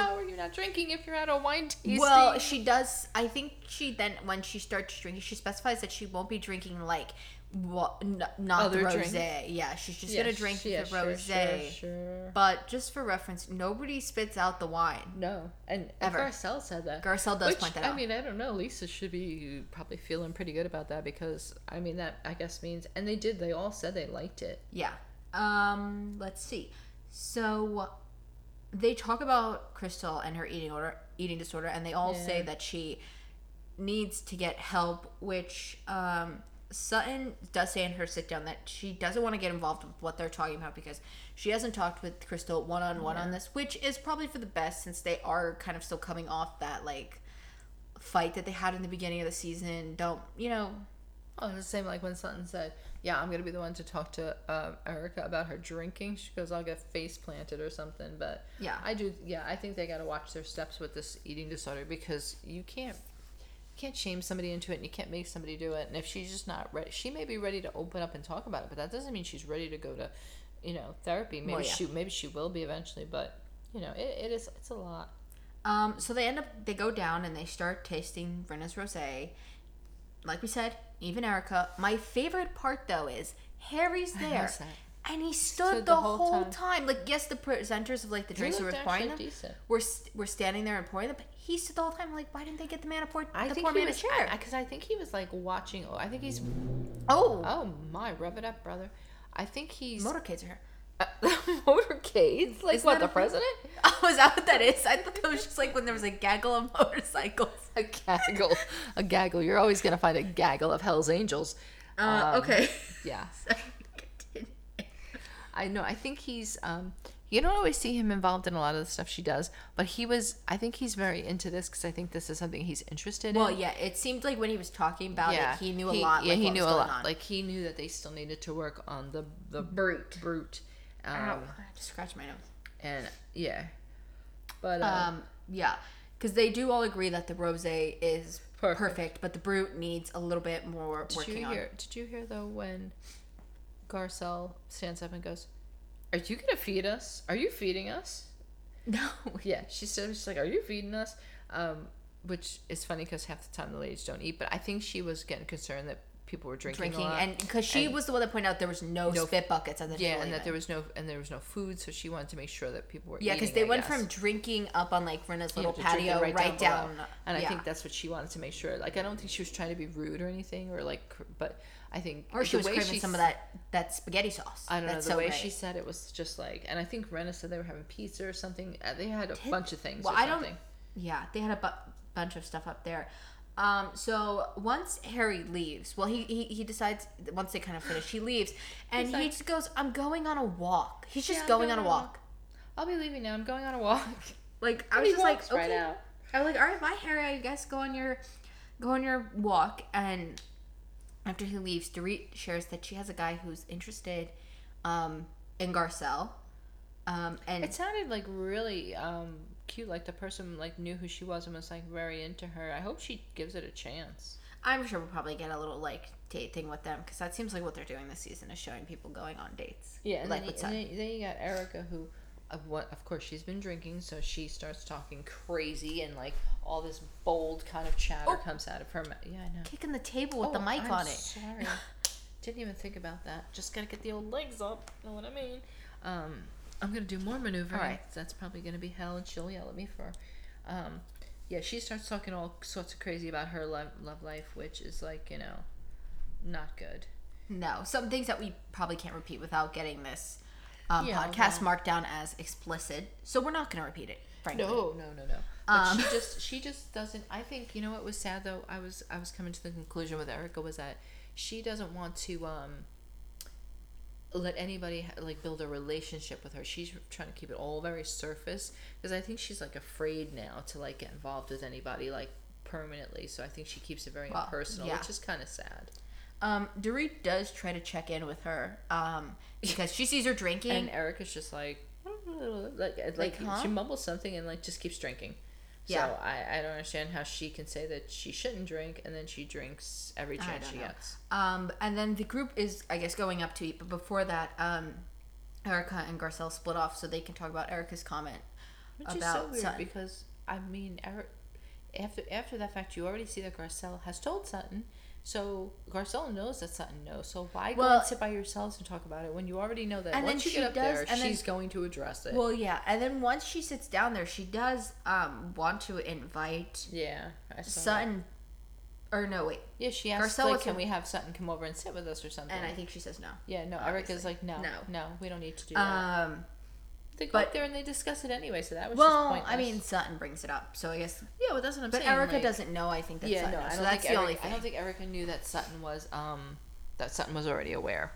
How are you not drinking if you're at a wine tasting? Well, she does. I think she then, when she starts drinking, she specifies that she won't be drinking like what, n- not Other the rosé. drink? Yeah, she's just Yeah, gonna drink yeah, the rosé. Sure, sure. But just for reference, nobody spits out the wine. No, and, and Ever. Garcelle said that. Garcelle does Which, point that out. I mean, I don't know. Lisa should be probably feeling pretty good about that because I mean that I guess means, and they did. They all said they liked it. Yeah. Um. Let's see. So they talk about Crystal and her eating order, eating disorder, and they all say that she needs to get help. Which um, Sutton does say in her sit down that she doesn't want to get involved with what they're talking about because she hasn't talked with Crystal one on one on this, which is probably for the best since they are kind of still coming off that like fight that they had in the beginning of the season. Don't you know? Oh, the same like when Sutton said, "Yeah, I'm gonna be the one to talk to uh, Erika about her drinking." She goes, "I'll get face planted or something." But Yeah. I do. Yeah, I think they gotta watch their steps with this eating disorder because you can't you can't shame somebody into it and you can't make somebody do it. And if she's just not ready, she may be ready to open up and talk about it, but that doesn't mean she's ready to go to, you know, therapy. Maybe Well, yeah. she maybe she will be eventually, but you know, it, it is it's a lot. Um, so they end up they go down and they start tasting Rinna's rosé. Like we said, even Erika. My favorite part though is Harry's there. And he stood, Stood the, the whole whole time. time. Like, yes, the presenters of like the drinks were pouring them decent. were were standing there and pouring them, but he stood the whole time. Like, why didn't they get the man a pour? I the think poor he man a was chair? because I, think he was like watching. Oh, I think he's oh, oh my, rev it up, brother. I think he's motorcades are here. motorcades. Like Isn't what that the president? Oh, is that what that is? I thought that was just like when there was a gaggle of motorcycles. A gaggle, a gaggle. You're always gonna find a gaggle of Hell's Angels. Uh, Um, okay. Yeah, I know. I think he's. Um, you don't always see him involved in a lot of the stuff she does, but he was. I think he's very into this because I think this is something he's interested Well, in. Well, yeah, it seemed like when he was talking about yeah, it, he knew a lot. Yeah, like, he knew a lot. on. Like he knew that they still needed to work on the the brut. brut. Um, Ow, I just scratched my nose. and yeah, but um, Um, yeah, because they do all agree that the rosé is perfect. Perfect. but the brut needs a little bit more Did working you on. hear? Did you hear though when Garcelle stands up and goes, "Are you gonna feed us? Are you feeding us?" No, Yeah, she said she's like, "Are you feeding us?" Um, which is funny because half the time the ladies don't eat. But I think she was getting concerned that people were drinking, drinking, a lot. and because she and- was the one that pointed out there was no, No- spit buckets at the yeah, and that there was no and there was no food, so she wanted to make sure that people were yeah, because they went from drinking up on like Rinna's little patio right, down, below. and I think that's what she wanted to make sure. Like, I don't think she was trying to be rude or anything, or like, but I think or she was craving she some of that that spaghetti sauce. I don't know That's the so way great. she said it was just like, and I think Rena said they were having pizza or something. Uh, They had a bunch of things. Well, I don't. Yeah, they had a bu- bunch of stuff up there. Um, so once Harry leaves, well, he, he he decides once they kind of finish, he leaves, and He's he like- just goes, "I'm going on a walk." He's just Yeah, I'm going on a going on a walk. I'll be leaving now. I'm going on a walk. Like I was he just like, walks right okay. out. I was like, all right, bye, Harry. I guess go on your go on your walk. And after he leaves, Dorit shares that she has a guy who's interested um, in Garcelle. Um, and It sounded like really um, cute. Like the person like knew who she was and was like very into her. I hope she gives it a chance. I'm sure we'll probably get a little like date thing with them because that seems like what they're doing this season is showing people going on dates. Yeah, and like then, you, and then, then you got Erika, who, of what, of course, she's been drinking, so she starts talking crazy, and like all this bold kind of chatter Oh. comes out of her mouth. Yeah, I know. kicking the table with the Oh, mic I'm on it. Sorry, didn't even think about that. Just gotta get the old legs up. Know what I mean? Um, I'm gonna do more maneuvering. All right. That's probably gonna be hell, and she'll yell at me for. Um, yeah, she starts talking all sorts of crazy about her love, love life, which is like you know, not good. No, some things that we probably can't repeat without getting this um, Yeah, podcast well. marked down as explicit. So we're not going to repeat it, frankly. No, no, no, no. But Um, she just she just doesn't. I think you know what was sad though. I was I was coming to the conclusion with Erika was that she doesn't want to um let anybody like build a relationship with her. She's trying to keep it all very surface because I think she's like afraid now to like get involved with anybody like permanently. So I think she keeps it very Well, impersonal, yeah. which is kind of sad. Um, Dorit does try to check in with her um, because she sees her drinking. And Erika's just like like like, Like, huh? she mumbles something and like just keeps drinking. Yeah. So I, I don't understand how she can say that she shouldn't drink and then she drinks every chance she know. gets. Um, and then the group is, I guess, going up to eat. But before that, um, Erika and Garcelle split off so they can talk about Erika's comment Which about is so weird Sutton. because I mean Eric, after after that fact you already see that Garcelle has told Sutton. So Garcelle knows that Sutton knows. So why go and sit by yourselves and talk about it when you already know that And then once you she get up does- there, and then- she's going to address it. Well, yeah. And then once she sits down there, she does um, want to invite yeah, saw that. Sutton. Or no, wait. Yeah, she asked Garcelle like, can we have Sutton come over and sit with us or something? And I think she says no. Yeah, no. Obviously. Erika's like, no, No. no, we don't need to do that. Um, they go But- up there and they discuss it anyway. So that was Well, just pointless. I mean, Sutton brings it up, so I guess. yeah, well, that's what I'm But saying. Erika like- doesn't know. I think that Yeah, Sutton no, knows, I so don't that's think the Erika, only thing. I don't think Erika knew that Sutton was um that Sutton was already aware.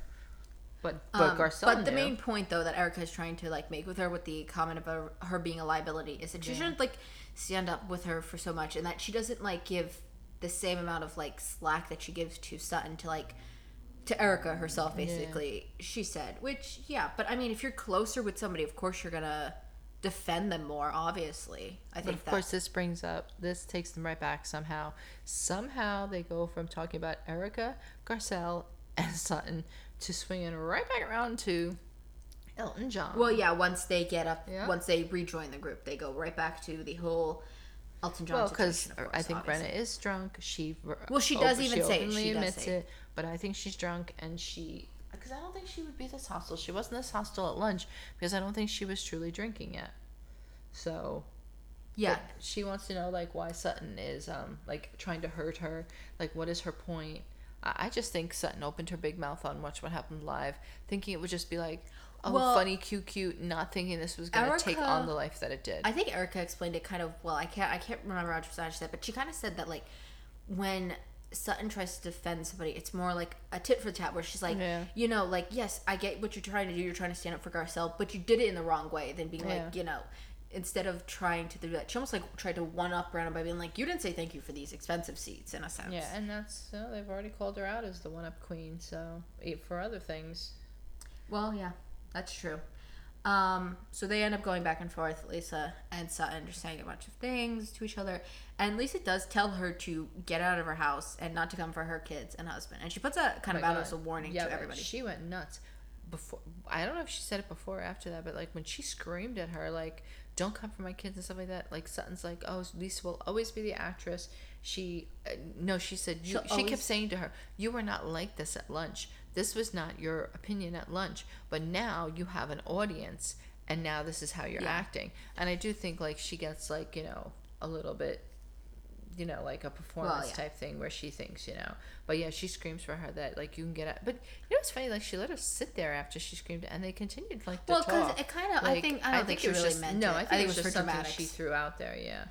But but Um, Garcelle but the knew. main point, though, that Erika is trying to like make with her with the comment about her being a liability is that she shouldn't like stand up with her for so much, and that she doesn't like give the same amount of like slack that she gives to Sutton to like to Erika herself. Basically, she said, which yeah, but I mean, if you're closer with somebody, of course you're gonna defend them more. Obviously, I But think of that. course, this brings up this takes them right back somehow. Somehow they go from talking about Erika, Garcelle, and Sutton to swinging right back around to Elton John. Well, yeah. Once they get up, Yeah. once they rejoin the group, they go right back to the whole Elton John Well, because uh, I think obviously. Rinna is drunk. She Well, she does even say it. She admits say it. it. But I think she's drunk, and she because I don't think she would be this hostile. She wasn't this hostile at lunch because I don't think she was truly drinking yet. So Yeah, she wants to know like why Sutton is um like trying to hurt her. Like what is her point? I, I just think Sutton opened her big mouth on Watch What Happened Live, thinking it would just be like, oh, Well, funny, cute, cute, not thinking this was gonna take on the life that it did. I think Erika explained it kind of well. I can't I can't remember how she said, but she kind of said that like when Sutton tries to defend somebody, it's more like a tit for tat, where she's like, Yeah. you know, like yes, I get what you're trying to do. You're trying to stand up for Garcelle, but you did it in the wrong way. Then being Yeah. like, you know, instead of trying to do that, she almost like tried to one up Brandon by being like, you didn't say thank you for these expensive seats in a sense. yeah, and that's you know, they've already called her out as the one-up queen. So eh, for other things, Well, yeah, that's true. Um, so they end up going back and forth, Lisa and Sutton, just saying a bunch of things to each other. And Lisa does tell her to get out of her house and not to come for her kids and husband. And she puts a kind Oh of out God. as a warning Yeah, to everybody. She went nuts. Before I don't know if she said it before or after that, but like when she screamed at her, like "Don't come for my kids" and stuff like that. Like Sutton's like, "Oh, Lisa will always be the actress." She uh, no, she said you, she always- kept saying to her, "You were not like this at lunch. This was not your opinion at lunch, but now you have an audience, and now this is how you're Yeah. acting." And I do think like she gets like you know a little bit you know, like a performance yeah. type thing where she thinks, you know. But yeah, she screams for her that like you can get out. But you know, it's funny. Like she let her sit there after she screamed, and they continued like Well, 'cause talk. it kinda- I think- I don't think she it was really just, meant no, it. I I think, think it it was was just something she threw out there. Yeah,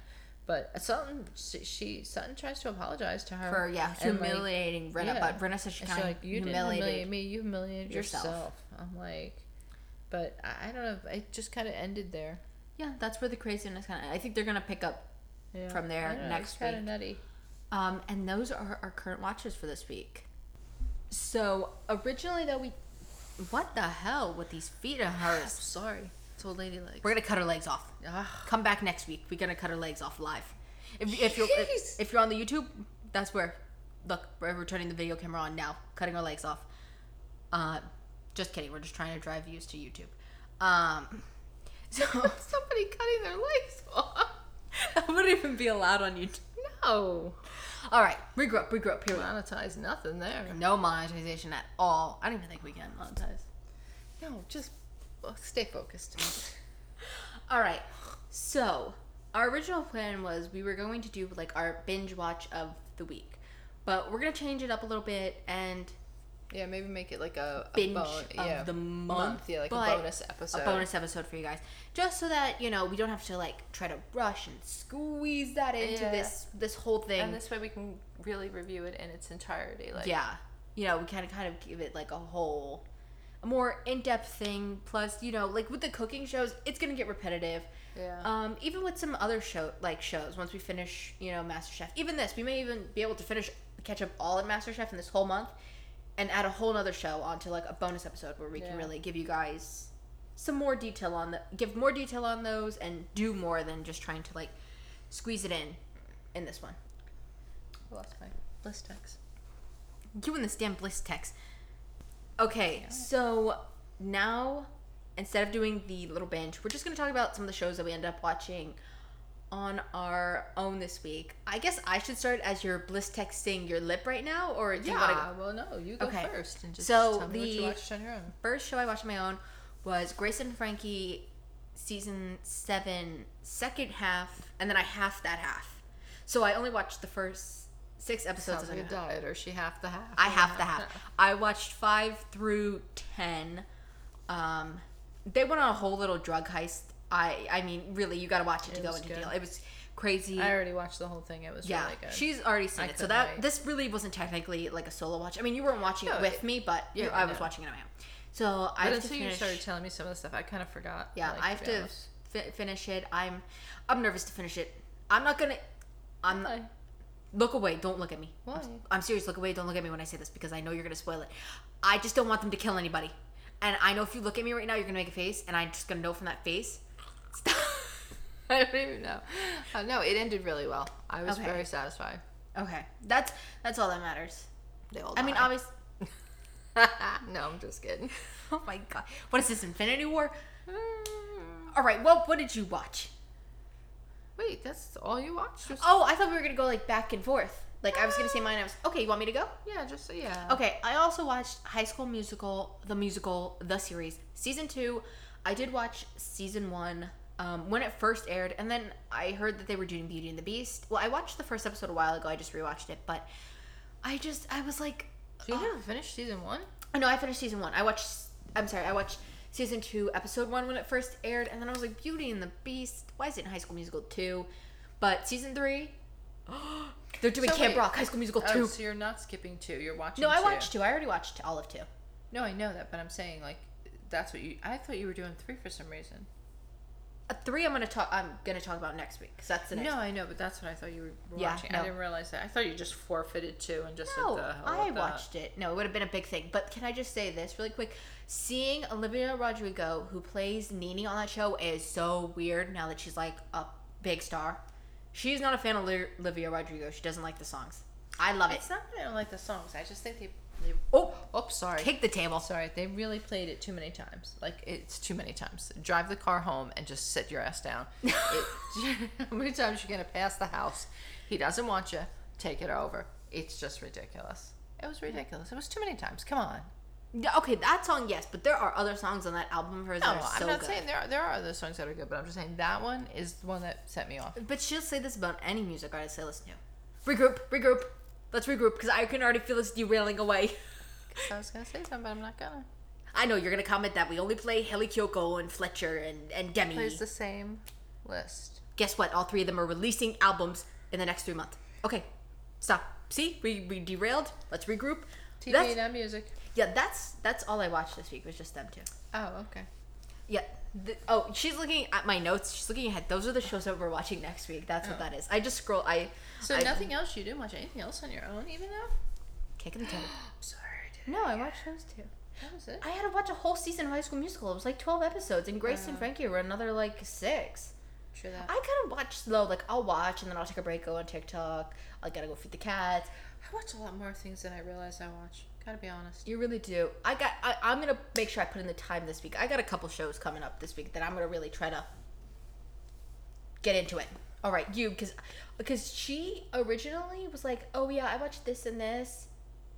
but Sutton, she, she Sutton tries to apologize to her for, yeah, and, like, humiliating Rinna. yeah. But Rinna says she kind of like, you didn't humiliated. humiliate me. You humiliated yourself." yourself. I'm like, but I, I don't know. It just kind of ended there. Yeah, that's where the craziness kind of. I think they're gonna pick up Yeah. From there know, next it's kind of week. nutty. Um, and those are our current watches for this week. So originally, though, we what the hell with these feet of hers? Sorry, it's old lady legs. We're gonna cut her legs off. Ugh. Come back next week. We're gonna cut her legs off live. If, if you're if, if you're on the YouTube, that's where. Look, we're, turning the video camera on now, cutting her legs off. Uh, just kidding. We're just trying to drive views to YouTube. Um, so Somebody cutting their legs off. that wouldn't even be allowed on YouTube. No. All right, regroup, up, regroup. up. Here. Monetize nothing there. No monetization at all. I don't even think we can monetize. No, just well, stay focused. All right. So, our original plan was we were going to do like our binge watch of the week. But we're going to change it up a little bit and Yeah, maybe make it like a, a binge of yeah, the month. Yeah, like a bonus episode. A bonus episode for you guys. Just so that, you know, we don't have to like try to rush and squeeze that into Yeah. this this whole thing. And this way we can really review it in its entirety. Like yeah. You know, we kind of kind of give it like a whole more in-depth thing plus, you know, like with the cooking shows, it's to get repetitive. Yeah. Um, even with some other show like shows, once we finish, you know, MasterChef, even this, we may even be able to finish catch up all in MasterChef in this whole month, and add a whole nother show onto like a bonus episode where we can really give you guys some more detail on the give more detail on those and do more than just trying to like squeeze it in in this one. I lost my bliss text. You and this damn bliss text. Okay, so now instead of doing the little binge, we're just gonna talk about some of the shows that we end up watching on our own this week. I guess I should start as you're bliss texting your lip right now, or do you want to Yeah. Well, no, you go Okay. first and just So tell me what you the- watched on your own. first show I watched on my own was Grace and Frankie season seven, second half, and then I half that half. So I only watched the first six episodes Sounds of like a diet, or she half the half. I half the half. I watched five through ten. Um, they went on a whole little drug heist. I I mean, really, you got to watch it to It go into good. detail. It was crazy. I already watched the whole thing. It was yeah, really good. she's already seen I it, so that wait. this really wasn't technically like a solo watch. I mean, you weren't watching No, it with it- me, but yeah, you- I I was know. watching it on my own. So I but to until you started telling me some of the stuff, I kind of forgot. yeah, like, I have be to fi- finish it. I'm I'm nervous to finish it. I'm not gonna. I'm not? Look away. Don't look at me. Why? I'm, I'm serious. Look away. Don't look at me when I say this because I know you're gonna spoil it. I just don't want them to kill anybody. And I know if you look at me right now, you're gonna make a face, and I'm just gonna know from that face. Stop. I don't even know. Uh, no, it ended really well. I was Okay. very satisfied. Okay, that's that's all that matters. They all. I mean, obviously. no, I'm just kidding. Oh my god, what is this? Infinity War? All right. Well, what did you watch? Wait, that's all you watched? Just, Oh, I thought we were gonna go like back and forth. Like I was gonna say mine. I was okay. You want me to go? yeah, just so yeah. Okay, I also watched High School Musical, the musical, the series, season two. I did watch season one um, when it first aired, and then I heard that they were doing Beauty and the Beast. Well, I watched the first episode a while ago. I just rewatched it, but I just I was like, So you oh. haven't finished season one? No, I finished season one. I watched. I'm sorry, I watched season two, episode one when it first aired, and then I was like, Beauty and the Beast. Why is it in High School Musical two? But season three, they're doing So Camp wait. Rock, High School Musical Oh, two. so you're not skipping two. You're watching. no, I two. watched two. I already watched all of two. No, I know that, but I'm saying like that's what you. I thought you were doing three for some reason. Uh, three, I'm gonna talk. I'm gonna talk about next week because that's the next. No, I know, but that's what I thought you were Yeah, watching. no. I didn't realize that. I thought you just forfeited two and just No, the I with that. watched it. No, it would have been a big thing. But can I just say this really quick? Seeing Olivia Rodrigo, who plays Nini on that show, is so weird now that she's like a big star. She's not a fan of Olivia Rodrigo. She doesn't like the songs. I love it. It's not that I don't like the songs. I just think they. They Oh, oops, sorry. kick the table. Sorry, they really played it too many times. Like it's too many times. Drive the car home and just sit your ass down. it, how many times you gonna pass the house? He doesn't want you. Take it over. It's just ridiculous. It was ridiculous. It was too many times. Come on. Yeah, okay, that song, yes, but there are other songs on that album of hers No, that are I'm so not good. saying there are there are other songs that are good, but I'm just saying that one is the one that set me off. But she'll say this about any music artist I listen to. Regroup, regroup. Let's regroup because I can already feel this derailing away. I was gonna say something, but I'm not gonna. I know you're gonna comment that we only play Hayley Kiyoko and Fletcher and, and Demi. Plays the same list. Guess what? All three of them are releasing albums in the next three months. Okay, stop. See, we, we derailed. Let's regroup. TV, That's, not music. yeah, that's that's all I watched this week was just them two. Oh, okay. Yeah. The, oh, she's looking at my notes. She's looking ahead. Those are the shows that we're watching next week. That's what Oh. that is. I just scroll. I So I, nothing else you didn't watch anything else on your own, even though. Kick Kicking the table. Sorry, did. No, I watched those two. That was it. I had to watch a whole season of High School Musical. It was like twelve episodes, and Grace and Oh. Frankie were another like six. Sure that. I kind of watch slow. Like I'll watch and then I'll take a break, go on TikTok. I gotta go feed the cats. I watch a lot more things than I realize I watch. Gotta be honest. You really do. I got. I, I'm gonna make sure I put in the time this week. I got a couple shows coming up this week that I'm gonna really try to get into it. All right, you because because she originally was like, oh yeah, I watched this and this,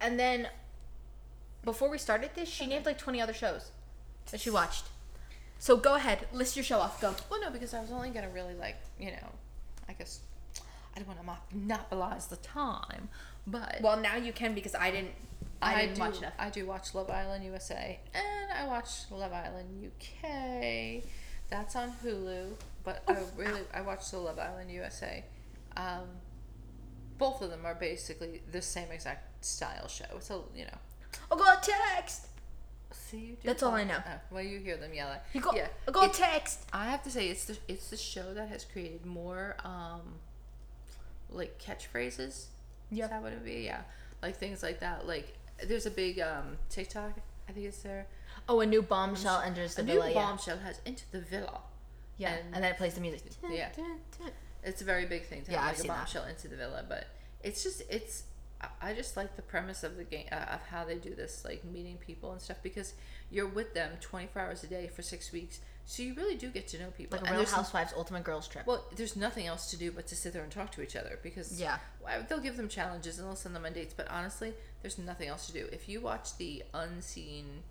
and then before we started this, she named like 20 other shows that she watched. So go ahead, list your show off. Go. Well, no, because I was only gonna really like, you know, I guess I don't want to monopolize the time, but Well, now you can because I didn't. I, didn't do, watch enough. I do watch Love Island USA, and I watch Love Island UK. That's on Hulu, but I really I watch the Love Island USA. Um, both of them are basically the same exact style show. It's a you know. Oh, go text. See, you do That's all I know. Oh, well, you hear them yell. You go. yeah, Go text. I have to say it's the it's the show that has created more um like catchphrases. Yeah. That would be? Yeah. Like things like that. Like there's a big um TikTok, I think it's there. Oh, a new bombshell enters the villa. a new villa. yeah. bombshell has into the villa. Yeah, And- and, then it plays the music. Yeah. It's a very big thing to Yeah, have I've like a that. bombshell into the villa, but it's just it's I- just like the premise of the game uh, of how they do this, like meeting people and stuff, because you're with them 24 hours a day for six weeks, so you really do get to know people. Like a Real Housewives Ultimate Girls Trip. Well, there's nothing else to do but to sit there and talk to each other because Yeah. they'll give them challenges and they'll send them on dates. But honestly, there's nothing else to do. If you watch the unseen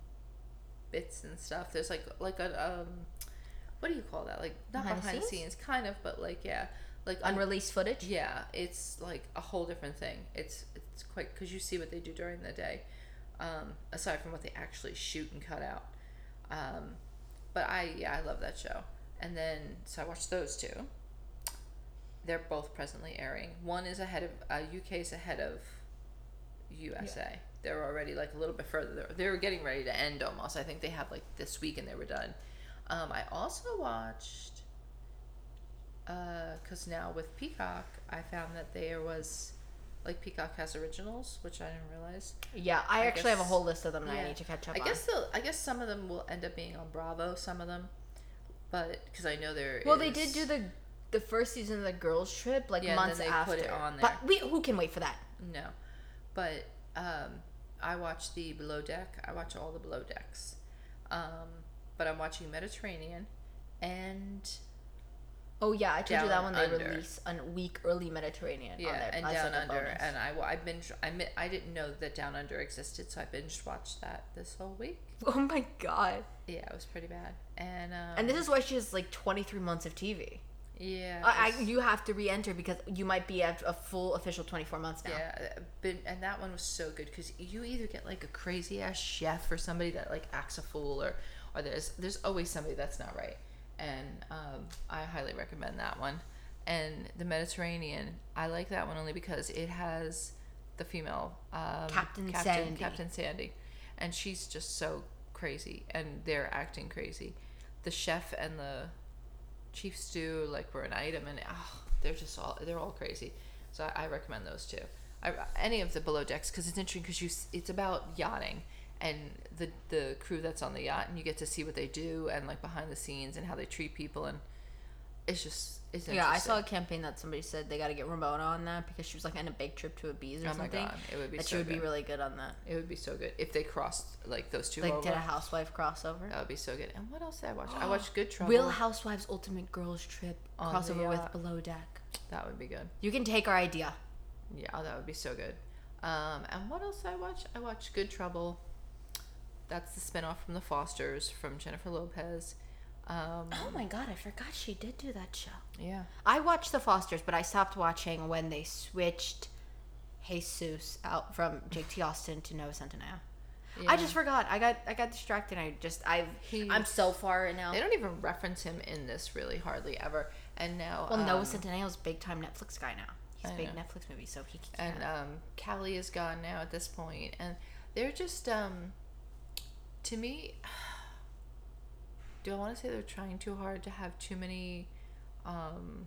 bits and stuff, there's like like a um, what do you call that? Like not Behind behind, the scenes? scenes, kind of, but like yeah, like un- Unreleased footage. yeah, it's like a whole different thing. It's it's quite because you see what they do during the day, um, aside from what they actually shoot and cut out. Um, but I yeah I love that show. And then so I watched those two. They're both presently airing. One is ahead of uh, UK is ahead of USA. They're already like a little bit further. They're, they're getting ready to end almost. I think they have like this week and they were done. Um, I also watched because now with Peacock, I found that there was like Peacock has originals, which I didn't realize. Yeah, I, I actually have a whole list of them that I need to catch up I on. guess I guess some of them will end up being on Bravo. Some of them, but because I know there. Well, they did do the the first season of the girls trip like Yeah, months they after. put it on But we who can wait for that? no, but um, I watch the Below Deck. I watch all the Below Decks, um, but I'm watching Mediterranean, and Oh yeah, I told you that one they Under. release a week early Mediterranean. on yeah, and Down Under, bonus. and I I binge. I I didn't know that Down Under existed, so I binge watched that this whole week. oh my god! Yeah, it was pretty bad, and um, And this is why she has like 23 months of TV. Yeah, I, I you have to re-enter because you might be at a full official 24 months now. Yeah, but and that one was so good because you either get like a crazy ass chef or somebody that like acts a fool, or or there's there's always somebody that's not right, and um, I highly recommend that one. And the Mediterranean, I like that one only because it has the female um, Captain Captain Sandy. Captain Sandy, and she's just so crazy, and they're acting crazy. The chef and the chief stew like were an item and oh, they're just all they're all crazy. So i, I recommend those two I, any of the below decks because it's interesting because you it's about yachting and the the crew that's on the yacht and you get to see what they do and like behind the scenes and how they treat people and it's just it's Yeah, I saw a campaign that somebody said they got to get Ramona on that because she was like on a big trip to a Ibiza or oh my something. god it would be that so she would good. be really good on that. it would be so good if they crossed like those two Like over did a housewife crossover. that would be so good and what else did i watch i watched good trouble Real Housewives Ultimate Girls Trip On the crossover with. Below Deck. that would be good You can take our idea. Yeah, that would be so good. Um, and what else I watch? I watched Good Trouble. That's the spinoff from The Fosters from Jennifer Lopez. Um, Oh my god, I forgot she did do that show. yeah. I watched The Fosters, but I stopped watching when they switched Jesus out from Jake T. Austin to Noah Centineo. I just forgot. I got I got distracted. I just I've He- I'm so far now. They don't even reference him in this really hardly ever. And now, Well, um, Noah Centineo's big time Netflix guy now. He's I big know. Netflix movie, so he can. and um, Callie is gone now at this point, and they're just um, to me. Do I want to say they're trying too hard to have too many um,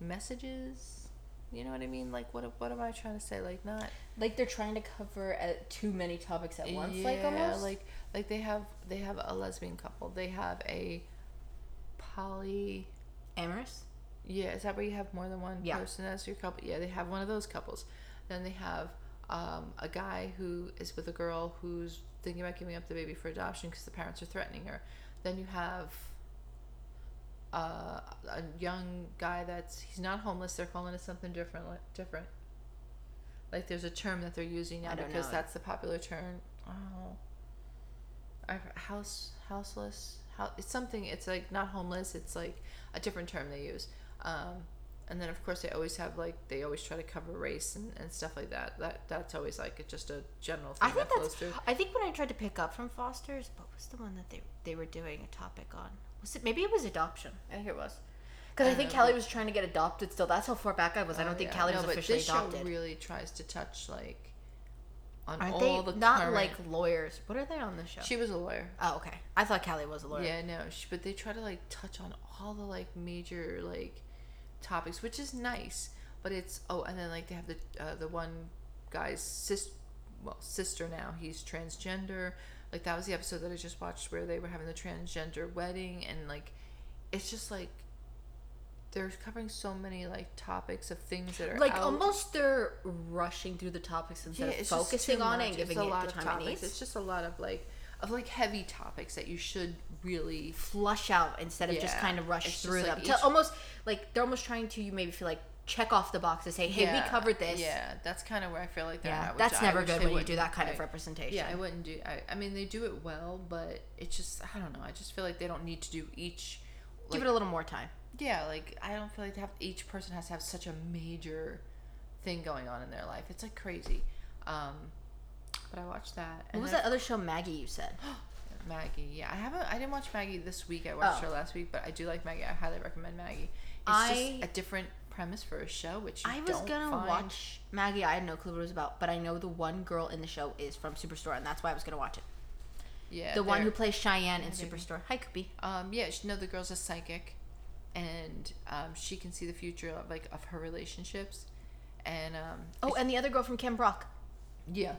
messages? You know what I mean? Like, what what am I trying to say? Like, not like they're trying to cover uh, too many topics at once. like almost. like like they have they have a lesbian couple. They have a poly. amorous. Yeah, is that where you have more than one Yeah. person as your couple? Yeah, they have one of those couples. Then they have um, a guy who is with a girl who's thinking about giving up the baby for adoption because the parents are threatening her. Then you have uh, a young guy that's he's not homeless. They're calling it something different. Like, different. Like there's a term that they're using now because know that's the popular term. Oh, I, house houseless. How it's something. It's like not homeless. It's like a different term they use. Um, and then of course they always have like they always try to cover race and, and stuff like that. That that's always like just a general thing I think that flows through. I think when I tried to pick up from Foster's, what was the one that they they were doing a topic on? Was it maybe it was adoption? I think it was. Because I, I think know, Callie was trying to get adopted still. That's how far back I was. I don't Oh, think yeah. Callie no, was but officially this adopted. show really tries to touch like on Aren't all they the not current- like lawyers? What are they on the show? She was a lawyer. oh, okay. I thought Callie was a lawyer. Yeah, no, sh but they try to like touch on all the like major like topics, which is nice. But it's oh, and then like they have the uh, the one guy's sis, well sister now. He's transgender. Like that was the episode that I just watched where they were having the transgender wedding, and like it's just like they're covering so many like topics of things that are Like out. almost they're rushing through the topics instead Yeah, of focusing on it and giving it's a it lot the of time topics. it needs. It's just a lot of like of like heavy topics that you should really Flush out instead of just kind of rush It's through like them. To almost like they're almost trying to you maybe feel like check off the box to say, hey, we covered this. Yeah, that's kind of where I feel like they're Yeah, at. that's I never good when you do that kind of representation. Yeah, I wouldn't do. I, I mean, they do it well, but it's just I don't know. I just feel like they don't need to do each. Give it a little more time. Yeah, like I don't feel like they have each person has to have such a major thing going on in their life. It's like crazy. Um, but I watched that. What was that other show, Maggie? You said. Maggie. Yeah, I haven't. I didn't watch Maggie this week. I watched Oh. her last week, but I do like Maggie. I highly recommend Maggie. It's I- just a different premise for a show, which you I was gonna find. watch Maggie. I had no clue what it was about, but I know the one girl in the show is from Superstore, and that's why I was gonna watch it. Yeah, The one who plays Cheyenne in. Superstore. Hi, Koopy. Um, yeah, she, no, the girl's a psychic, and um, she can see the future of like of her relationships, and um, Oh, and the other girl from Kim Brock. yeah,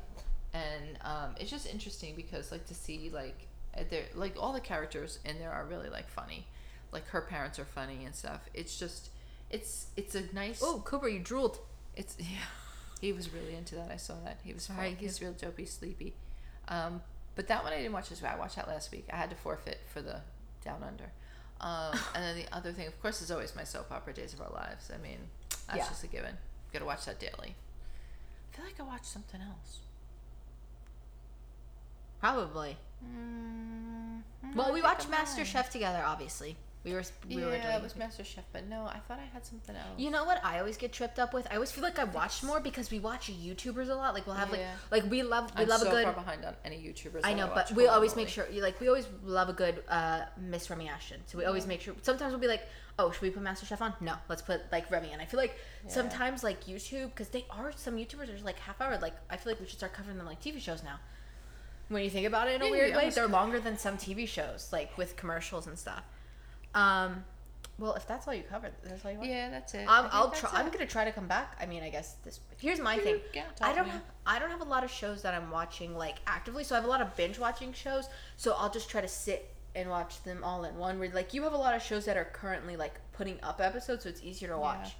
and um, it's just interesting because like to see like uh, they're like all the characters in there are really like funny, like her parents are funny and stuff. It's just it's it's a nice. Oh, Cooper, you drooled. It's yeah. He was really into that. I saw that. He was Sorry, sorry. He's real dopey, sleepy. Um, but that one I didn't watch as well. I watched that last week. I had to forfeit for the Down Under. Um, and then the other thing, of course, is always my soap opera Days of Our Lives. I mean, that's Yeah. just a given. Got to watch that daily. I feel like I watched something else. Probably. Mm, Well, we watched Master. Chef together, obviously. We were we Yeah, were doing it was Master Chef, but no, I thought I had something else. You know what I always get tripped up with? I always feel like I watch more because we watch YouTubers a lot. Like we'll have Yeah. like like we love we I'm love so a good far behind on any YouTubers. I know, watch but we always make sure like we always love a good uh Miss Remy Ashton. So we always make sure sometimes we'll be like, "Oh, should we put Master Chef on?" No, let's put like Remy. And I feel like sometimes like YouTube cuz they are some YouTubers are just like half hour like I feel like we should start covering them like TV shows now. When you think about it in a Yeah, weird yeah, way, they're longer than some TV shows like with commercials and stuff. Um well, if that's all you covered, that's all you want. Yeah, that's it. Um, I I'll try. it. I'm gonna try to come back. I mean, I guess this. Here's my thing. can I don't have. I don't have a lot of shows that I'm watching like actively. So I have a lot of binge watching shows. So I'll just try to sit and watch them all in one. Where like you have a lot of shows that are currently like putting up episodes, so it's easier to watch.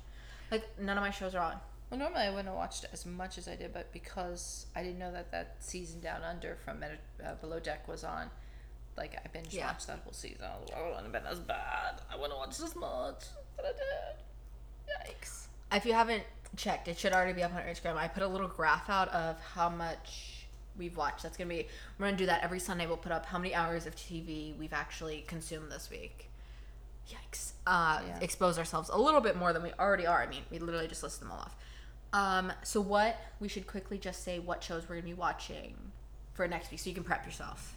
Like none of my shows are on. Well, normally I wouldn't have watched as much as I did, but because I didn't know that that season Down Under from uh, Below Deck was on, like I binge Yeah. watched that whole season. I was like, "Oh, it wouldn't have been as bad. I wouldn't watch this much, but I did. Yikes. If you haven't checked, it should already be up on Instagram. I put a little graph out of how much we've watched. That's gonna be. We're gonna do that every Sunday. We'll put up how many hours of TV we've actually consumed this week. Yikes! Uh, Yeah. Expose ourselves a little bit more than we already are. I mean, we literally just listed them all off. Um, so what we should quickly just say what shows we're gonna be watching for next week, so you can prep yourself.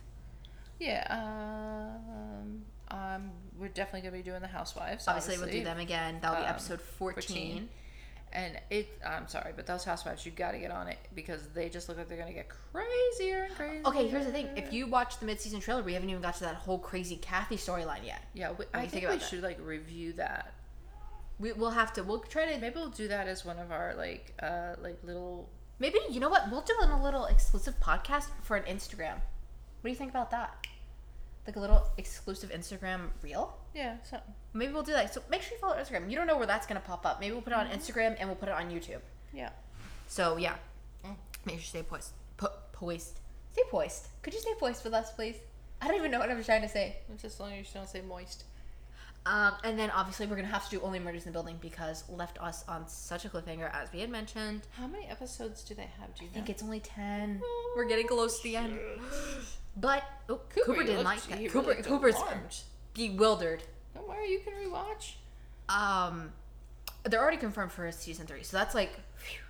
Yeah. Um. Um. We're definitely gonna be doing the Housewives. Obviously, we'll do them again. That'll be Um, episode 14. And it, I'm sorry, but those housewives, you got to get on it because they just look like they're gonna get crazier and crazier. Okay, here's the thing. If you watch the mid-season trailer, we haven't even got to that whole crazy Kathy storyline yet. yeah, we, I think think, about we that? should like review that. We, we'll have to. We'll try to Maybe we'll do that as one of our like, uh, like little. Maybe you know what? We'll do a little exclusive podcast for an Instagram. What do you think about that? Like a little exclusive Instagram reel. Yeah, so Maybe we'll do that. So make sure you follow our Instagram. You don't know where that's gonna pop up. Maybe we'll put it on Instagram and we'll put it on YouTube. yeah. So yeah, Mm. make sure you stay poised. Po- poised. Stay poised. Could you stay poised with us, please? I don't even know what I was trying to say. It's just as long as you don't say moist. Um, and then obviously we're gonna have to do only murders in the building because left us on such a cliffhanger as we had mentioned. How many episodes do they have? Do you I think it's only ten. We're getting close to the end. But oh, Cooper, you didn't looked- like that. Cooper, really Cooper's alarmed. bewildered. Don't worry, you can rewatch. Um, they're already confirmed for season three, so that's like, phew.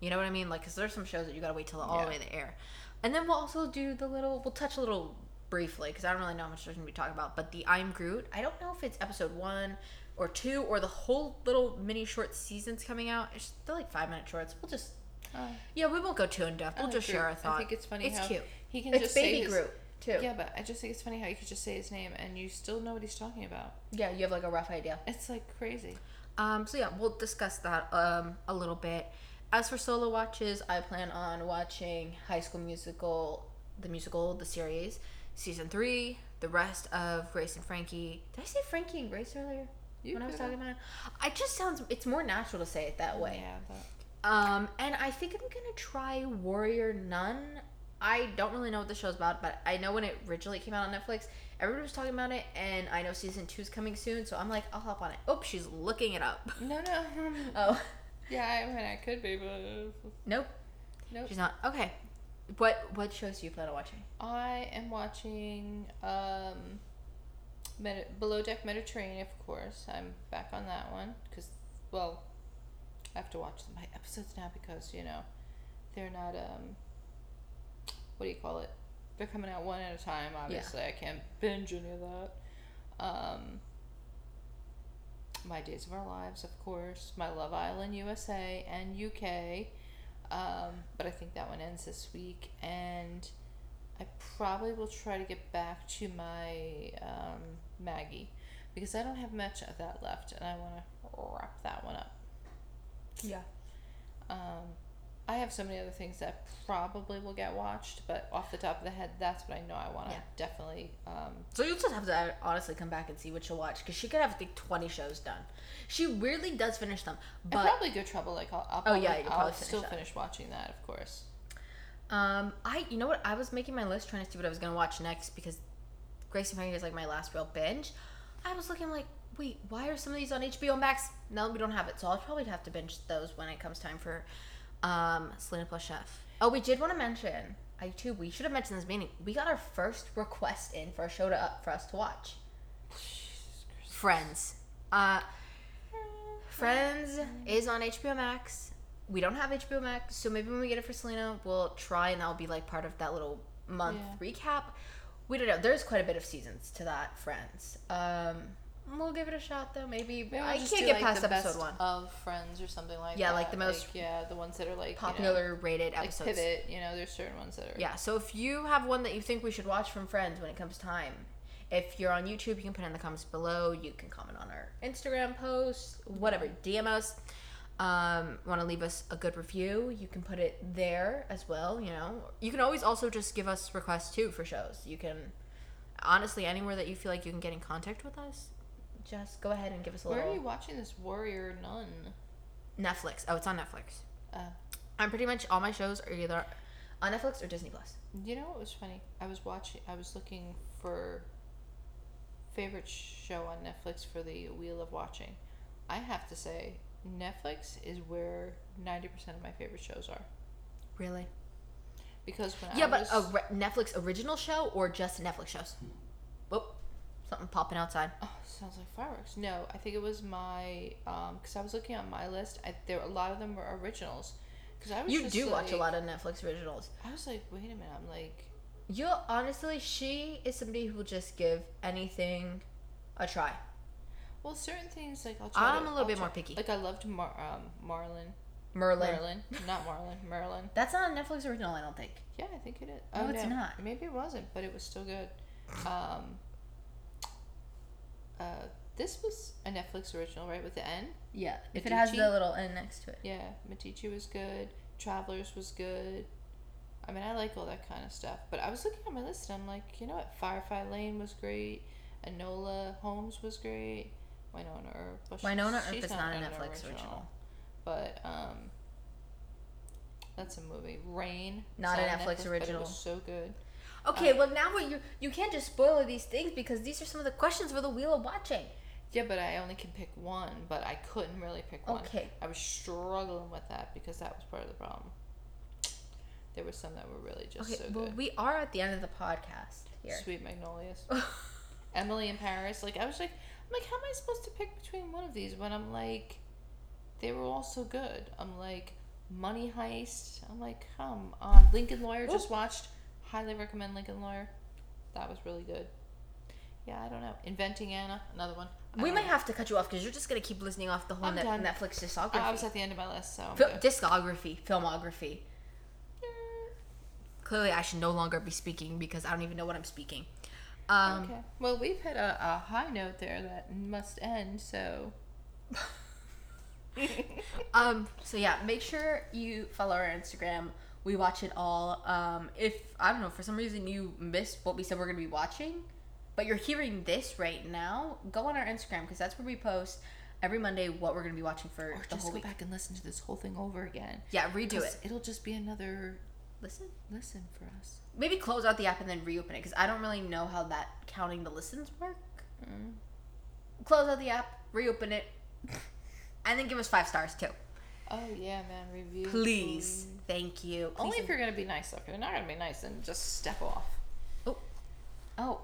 you know what I mean? Like, cause there's some shows that you gotta wait till all the way to air, and then we'll also do the little. We'll touch a little briefly because I don't really know how much there's gonna be talking about. But the I'm Groot. I don't know if it's episode one or two or the whole little mini short seasons coming out. It's, they're like five minute shorts. We'll just. Oh. Yeah, we won't go too in depth. We'll I just like share our thoughts. I think it's funny It's how cute. he can It's just baby say his, Groot too. Yeah, but I just think it's funny how you could just say his name and you still know what he's talking about. Yeah, you have like a rough idea. It's like crazy. Um, so yeah, we'll discuss that um, a little bit. As for solo watches, I plan on watching High School Musical, the musical, the series, season three, the rest of Grace and Frankie. Did I say Frankie and Grace earlier? You when I was talking about it, it just sounds. It's more natural to say it that way. Yeah, but Um, and I think I'm gonna try Warrior Nun. I don't really know what the show's about, but I know when it originally came out on Netflix, everybody was talking about it, and I know season two's coming soon, so I'm like, I'll hop on it. Oh, she's looking it up. no, no. Oh, yeah, I mean, I could be, but nope, nope. she's not. Okay, what what shows do you plan on watching? I am watching um, Medi- Below Deck Mediterranean, of course. I'm back on that one because, well, I have to watch my episodes now because you know they're not um, what do you call it? they're coming out one at a time. Obviously, I can't binge any of that. Um, my Days of Our Lives, of course. My Love Island USA and UK. Um, but I think that one ends this week, and I probably will try to get back to my um, Maggie because I don't have much of that left, and I want to wrap that one up. Yeah. Um, I have so many other things that probably will get watched, but off the top of the head, that's what I know I want to Yeah. definitely. Um, So you'll just have to honestly come back and see what she'll watch because she could have like twenty shows done. She weirdly does finish them, but probably Good Trouble. Like I'll, I'll Oh, yeah, you'll I'll probably finish still that. finish watching that, of course. um, I you know what I was making my list trying to see what I was gonna watch next because Grace and Frankie is like my last real binge. I was looking like, wait, why are some of these on HBO Max? No, we don't have it, so I'll probably have to binge those when it comes time for um Selena Plus Chef. Oh, we did want to mention. I too. We should have mentioned this meeting. We got our first request in for a show to up for us to watch. Friends. Uh, Friends is on HBO Max. We don't have HBO Max, so maybe when we get it for Selena, we'll try and that'll be like part of that little month recap. We don't know. There's quite a bit of seasons to that Friends. Um, we'll give it a shot though. Maybe, Maybe I we'll just can't do, get like, past the episode best one. of Friends or something like that. Yeah, that. like the most yeah, the ones that are like you know, Popular rated like episodes. Pivot. You know, there's certain ones that are. Yeah, so if you have one that you think we should watch from Friends when it comes time, if you're on YouTube, you can put it in the comments below. You can comment on our Instagram post, whatever, DM us. Um, want to leave us a good review? You can put it there as well. You know, you can always also just give us requests too for shows. You can, honestly, anywhere that you feel like you can get in contact with us, just go ahead and give us a Where little. are you watching this Warrior Nun? Netflix. Oh, it's on Netflix. Uh, I'm pretty much all my shows are either on Netflix or Disney Plus. You know what was funny? I was watching. I was looking for favorite show on Netflix for the Wheel of Watching. I have to say, Netflix is where ninety percent of my favorite shows are. Really? Because when I Yeah, I but was, a re- Netflix original show or just Netflix shows? Whoop, something popping outside. oh, sounds like fireworks. No, I think it was my um because I was looking on my list. I, there a lot of them were originals. Because I was You do watch a lot of Netflix originals. I was like, wait a minute. I'm like, You honestly, she is somebody who will just give anything a try. well, certain things like I'll try. I'm to- a little I'll bit try- more picky. Like I loved Mar- um, Marlin. Merlin. Merlin, not Marlin. Merlin. That's not a Netflix original, I don't think. Yeah, I think it is. No, oh, it's no. not. Maybe it wasn't, but it was still good. Um, uh, this was a Netflix original, right? With the N. Yeah, if it has Medici? the little N next to it. Yeah, Medici was good. Travelers was good. I mean, I like all that kind of stuff. But I was looking at my list, and I'm like, you know what? Firefly Lane was great. Enola Holmes was great. Wynonna Earp. Well, Wynonna Earp is not a Netflix original. But um, that's a movie. Rain. Not a Netflix it original. was so good. Okay, well now what you you can't just spoil these things because these are some of the questions for the wheel of watching. Yeah, but I only can pick one, but I couldn't really pick one. Okay. I was struggling with that because that was part of the problem. There were some that were really just Okay, so well good. we are at the end of the podcast here. Sweet Magnolias. Emily in Paris. Like I was like I'm like, how am I supposed to pick between one of these when I'm like they were all so good. I'm like Money Heist. I'm like, come on. Lincoln Lawyer just watched. Highly recommend Lincoln Lawyer. That was really good. Yeah, I don't know. Inventing Anna, another one. We might know. have to cut you off because you're just gonna keep listening off the whole Net- Netflix discography. I was at the end of my list, so Fil- discography, filmography. Clearly, I should no longer be speaking because I don't even know what I'm speaking. Um, okay. Well, we've hit a, a high note there that must end. So um. So yeah, make sure you follow our Instagram. We watch it all. Um. If I don't know for some reason you missed what we said we're gonna be watching, but you're hearing this right now, go on our Instagram because that's where we post every Monday what we're gonna be watching for or the just whole go week. back and listen to this whole thing over again. Yeah, redo it. It'll just be another Listen. listen for us. Maybe close out the app and then reopen it because I don't really know how that counting the listens work. Mm. Close out the app, reopen it, and then give us five stars too. Oh yeah, man. Review. Please, thank you. Please Only if you're gonna be nice. Though. If you're not gonna be nice, then just step off. oh, Oh.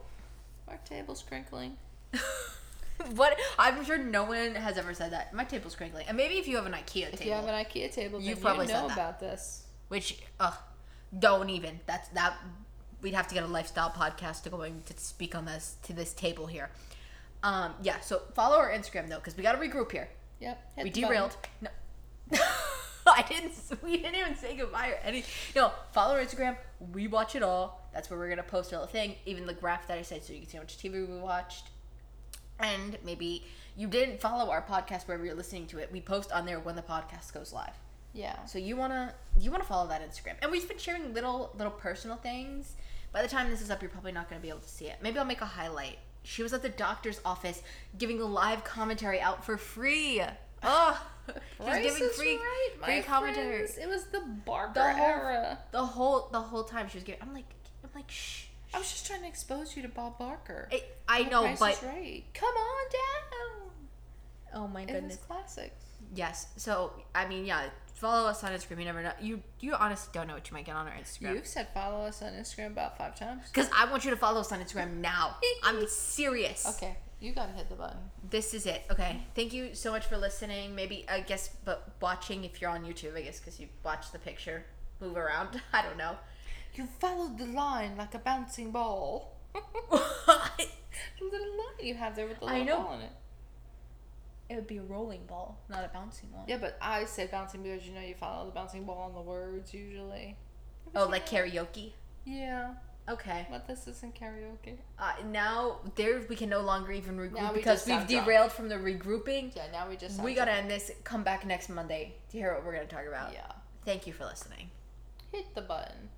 Our table's crinkling. what? I'm sure no one has ever said that. My table's crinkling, and maybe if you have an IKEA table. If you have an IKEA table, you probably know said that. about this. which ugh, don't even. That's that we'd have to get a lifestyle podcast to going to speak on this to this table here. Um, yeah, so follow our Instagram though, because we got to regroup here. Yep. we the button. derailed. No. I didn't. We didn't even say goodbye or any. No, follow our Instagram. We watch it all. That's where we're gonna post our little thing. Even the graph that I said, so you can see how much TV we watched. And maybe you didn't follow our podcast wherever you're listening to it. We post on there when the podcast goes live. Yeah. So you wanna you wanna follow that Instagram. And we've been sharing little little personal things. By the time this is up, you're probably not gonna be able to see it. Maybe I'll make a highlight. She was at the doctor's office giving a live commentary out for free. Oh, she was giving free right, free commentary. friends. It was the Barker The whole era. the whole the whole time she was giving. I'm like I'm like shh. I was just trying to expose you to Bob Barker. It, I know, Price but is right. Come on down. oh my goodness. classics. Yes. So I mean, yeah. Follow us on Instagram. You never know. You you honestly don't know what you might get on our Instagram. You've said follow us on Instagram about five times. Because I want you to follow us on Instagram now. I'm serious. Okay, you gotta hit the button. This is it. Okay. Thank you so much for listening. Maybe, I guess, but watching if you're on YouTube, I guess, because you watch the picture move around. I don't know. You followed the line like a bouncing ball. it The little line you have there with the I little know. ball in it. would be a rolling ball, not a bouncing one. Yeah, but I say bouncing because you know you follow the bouncing ball on the words usually. Oh, like karaoke? Yeah, Okay. but this isn't karaoke. Uh, now, there we can no longer even regroup we because just we've sound drunk. derailed from the regrouping. Yeah, now we just we gotta end this. Come back next Monday to hear what we're gonna talk about. Yeah, Thank you for listening. hit the button.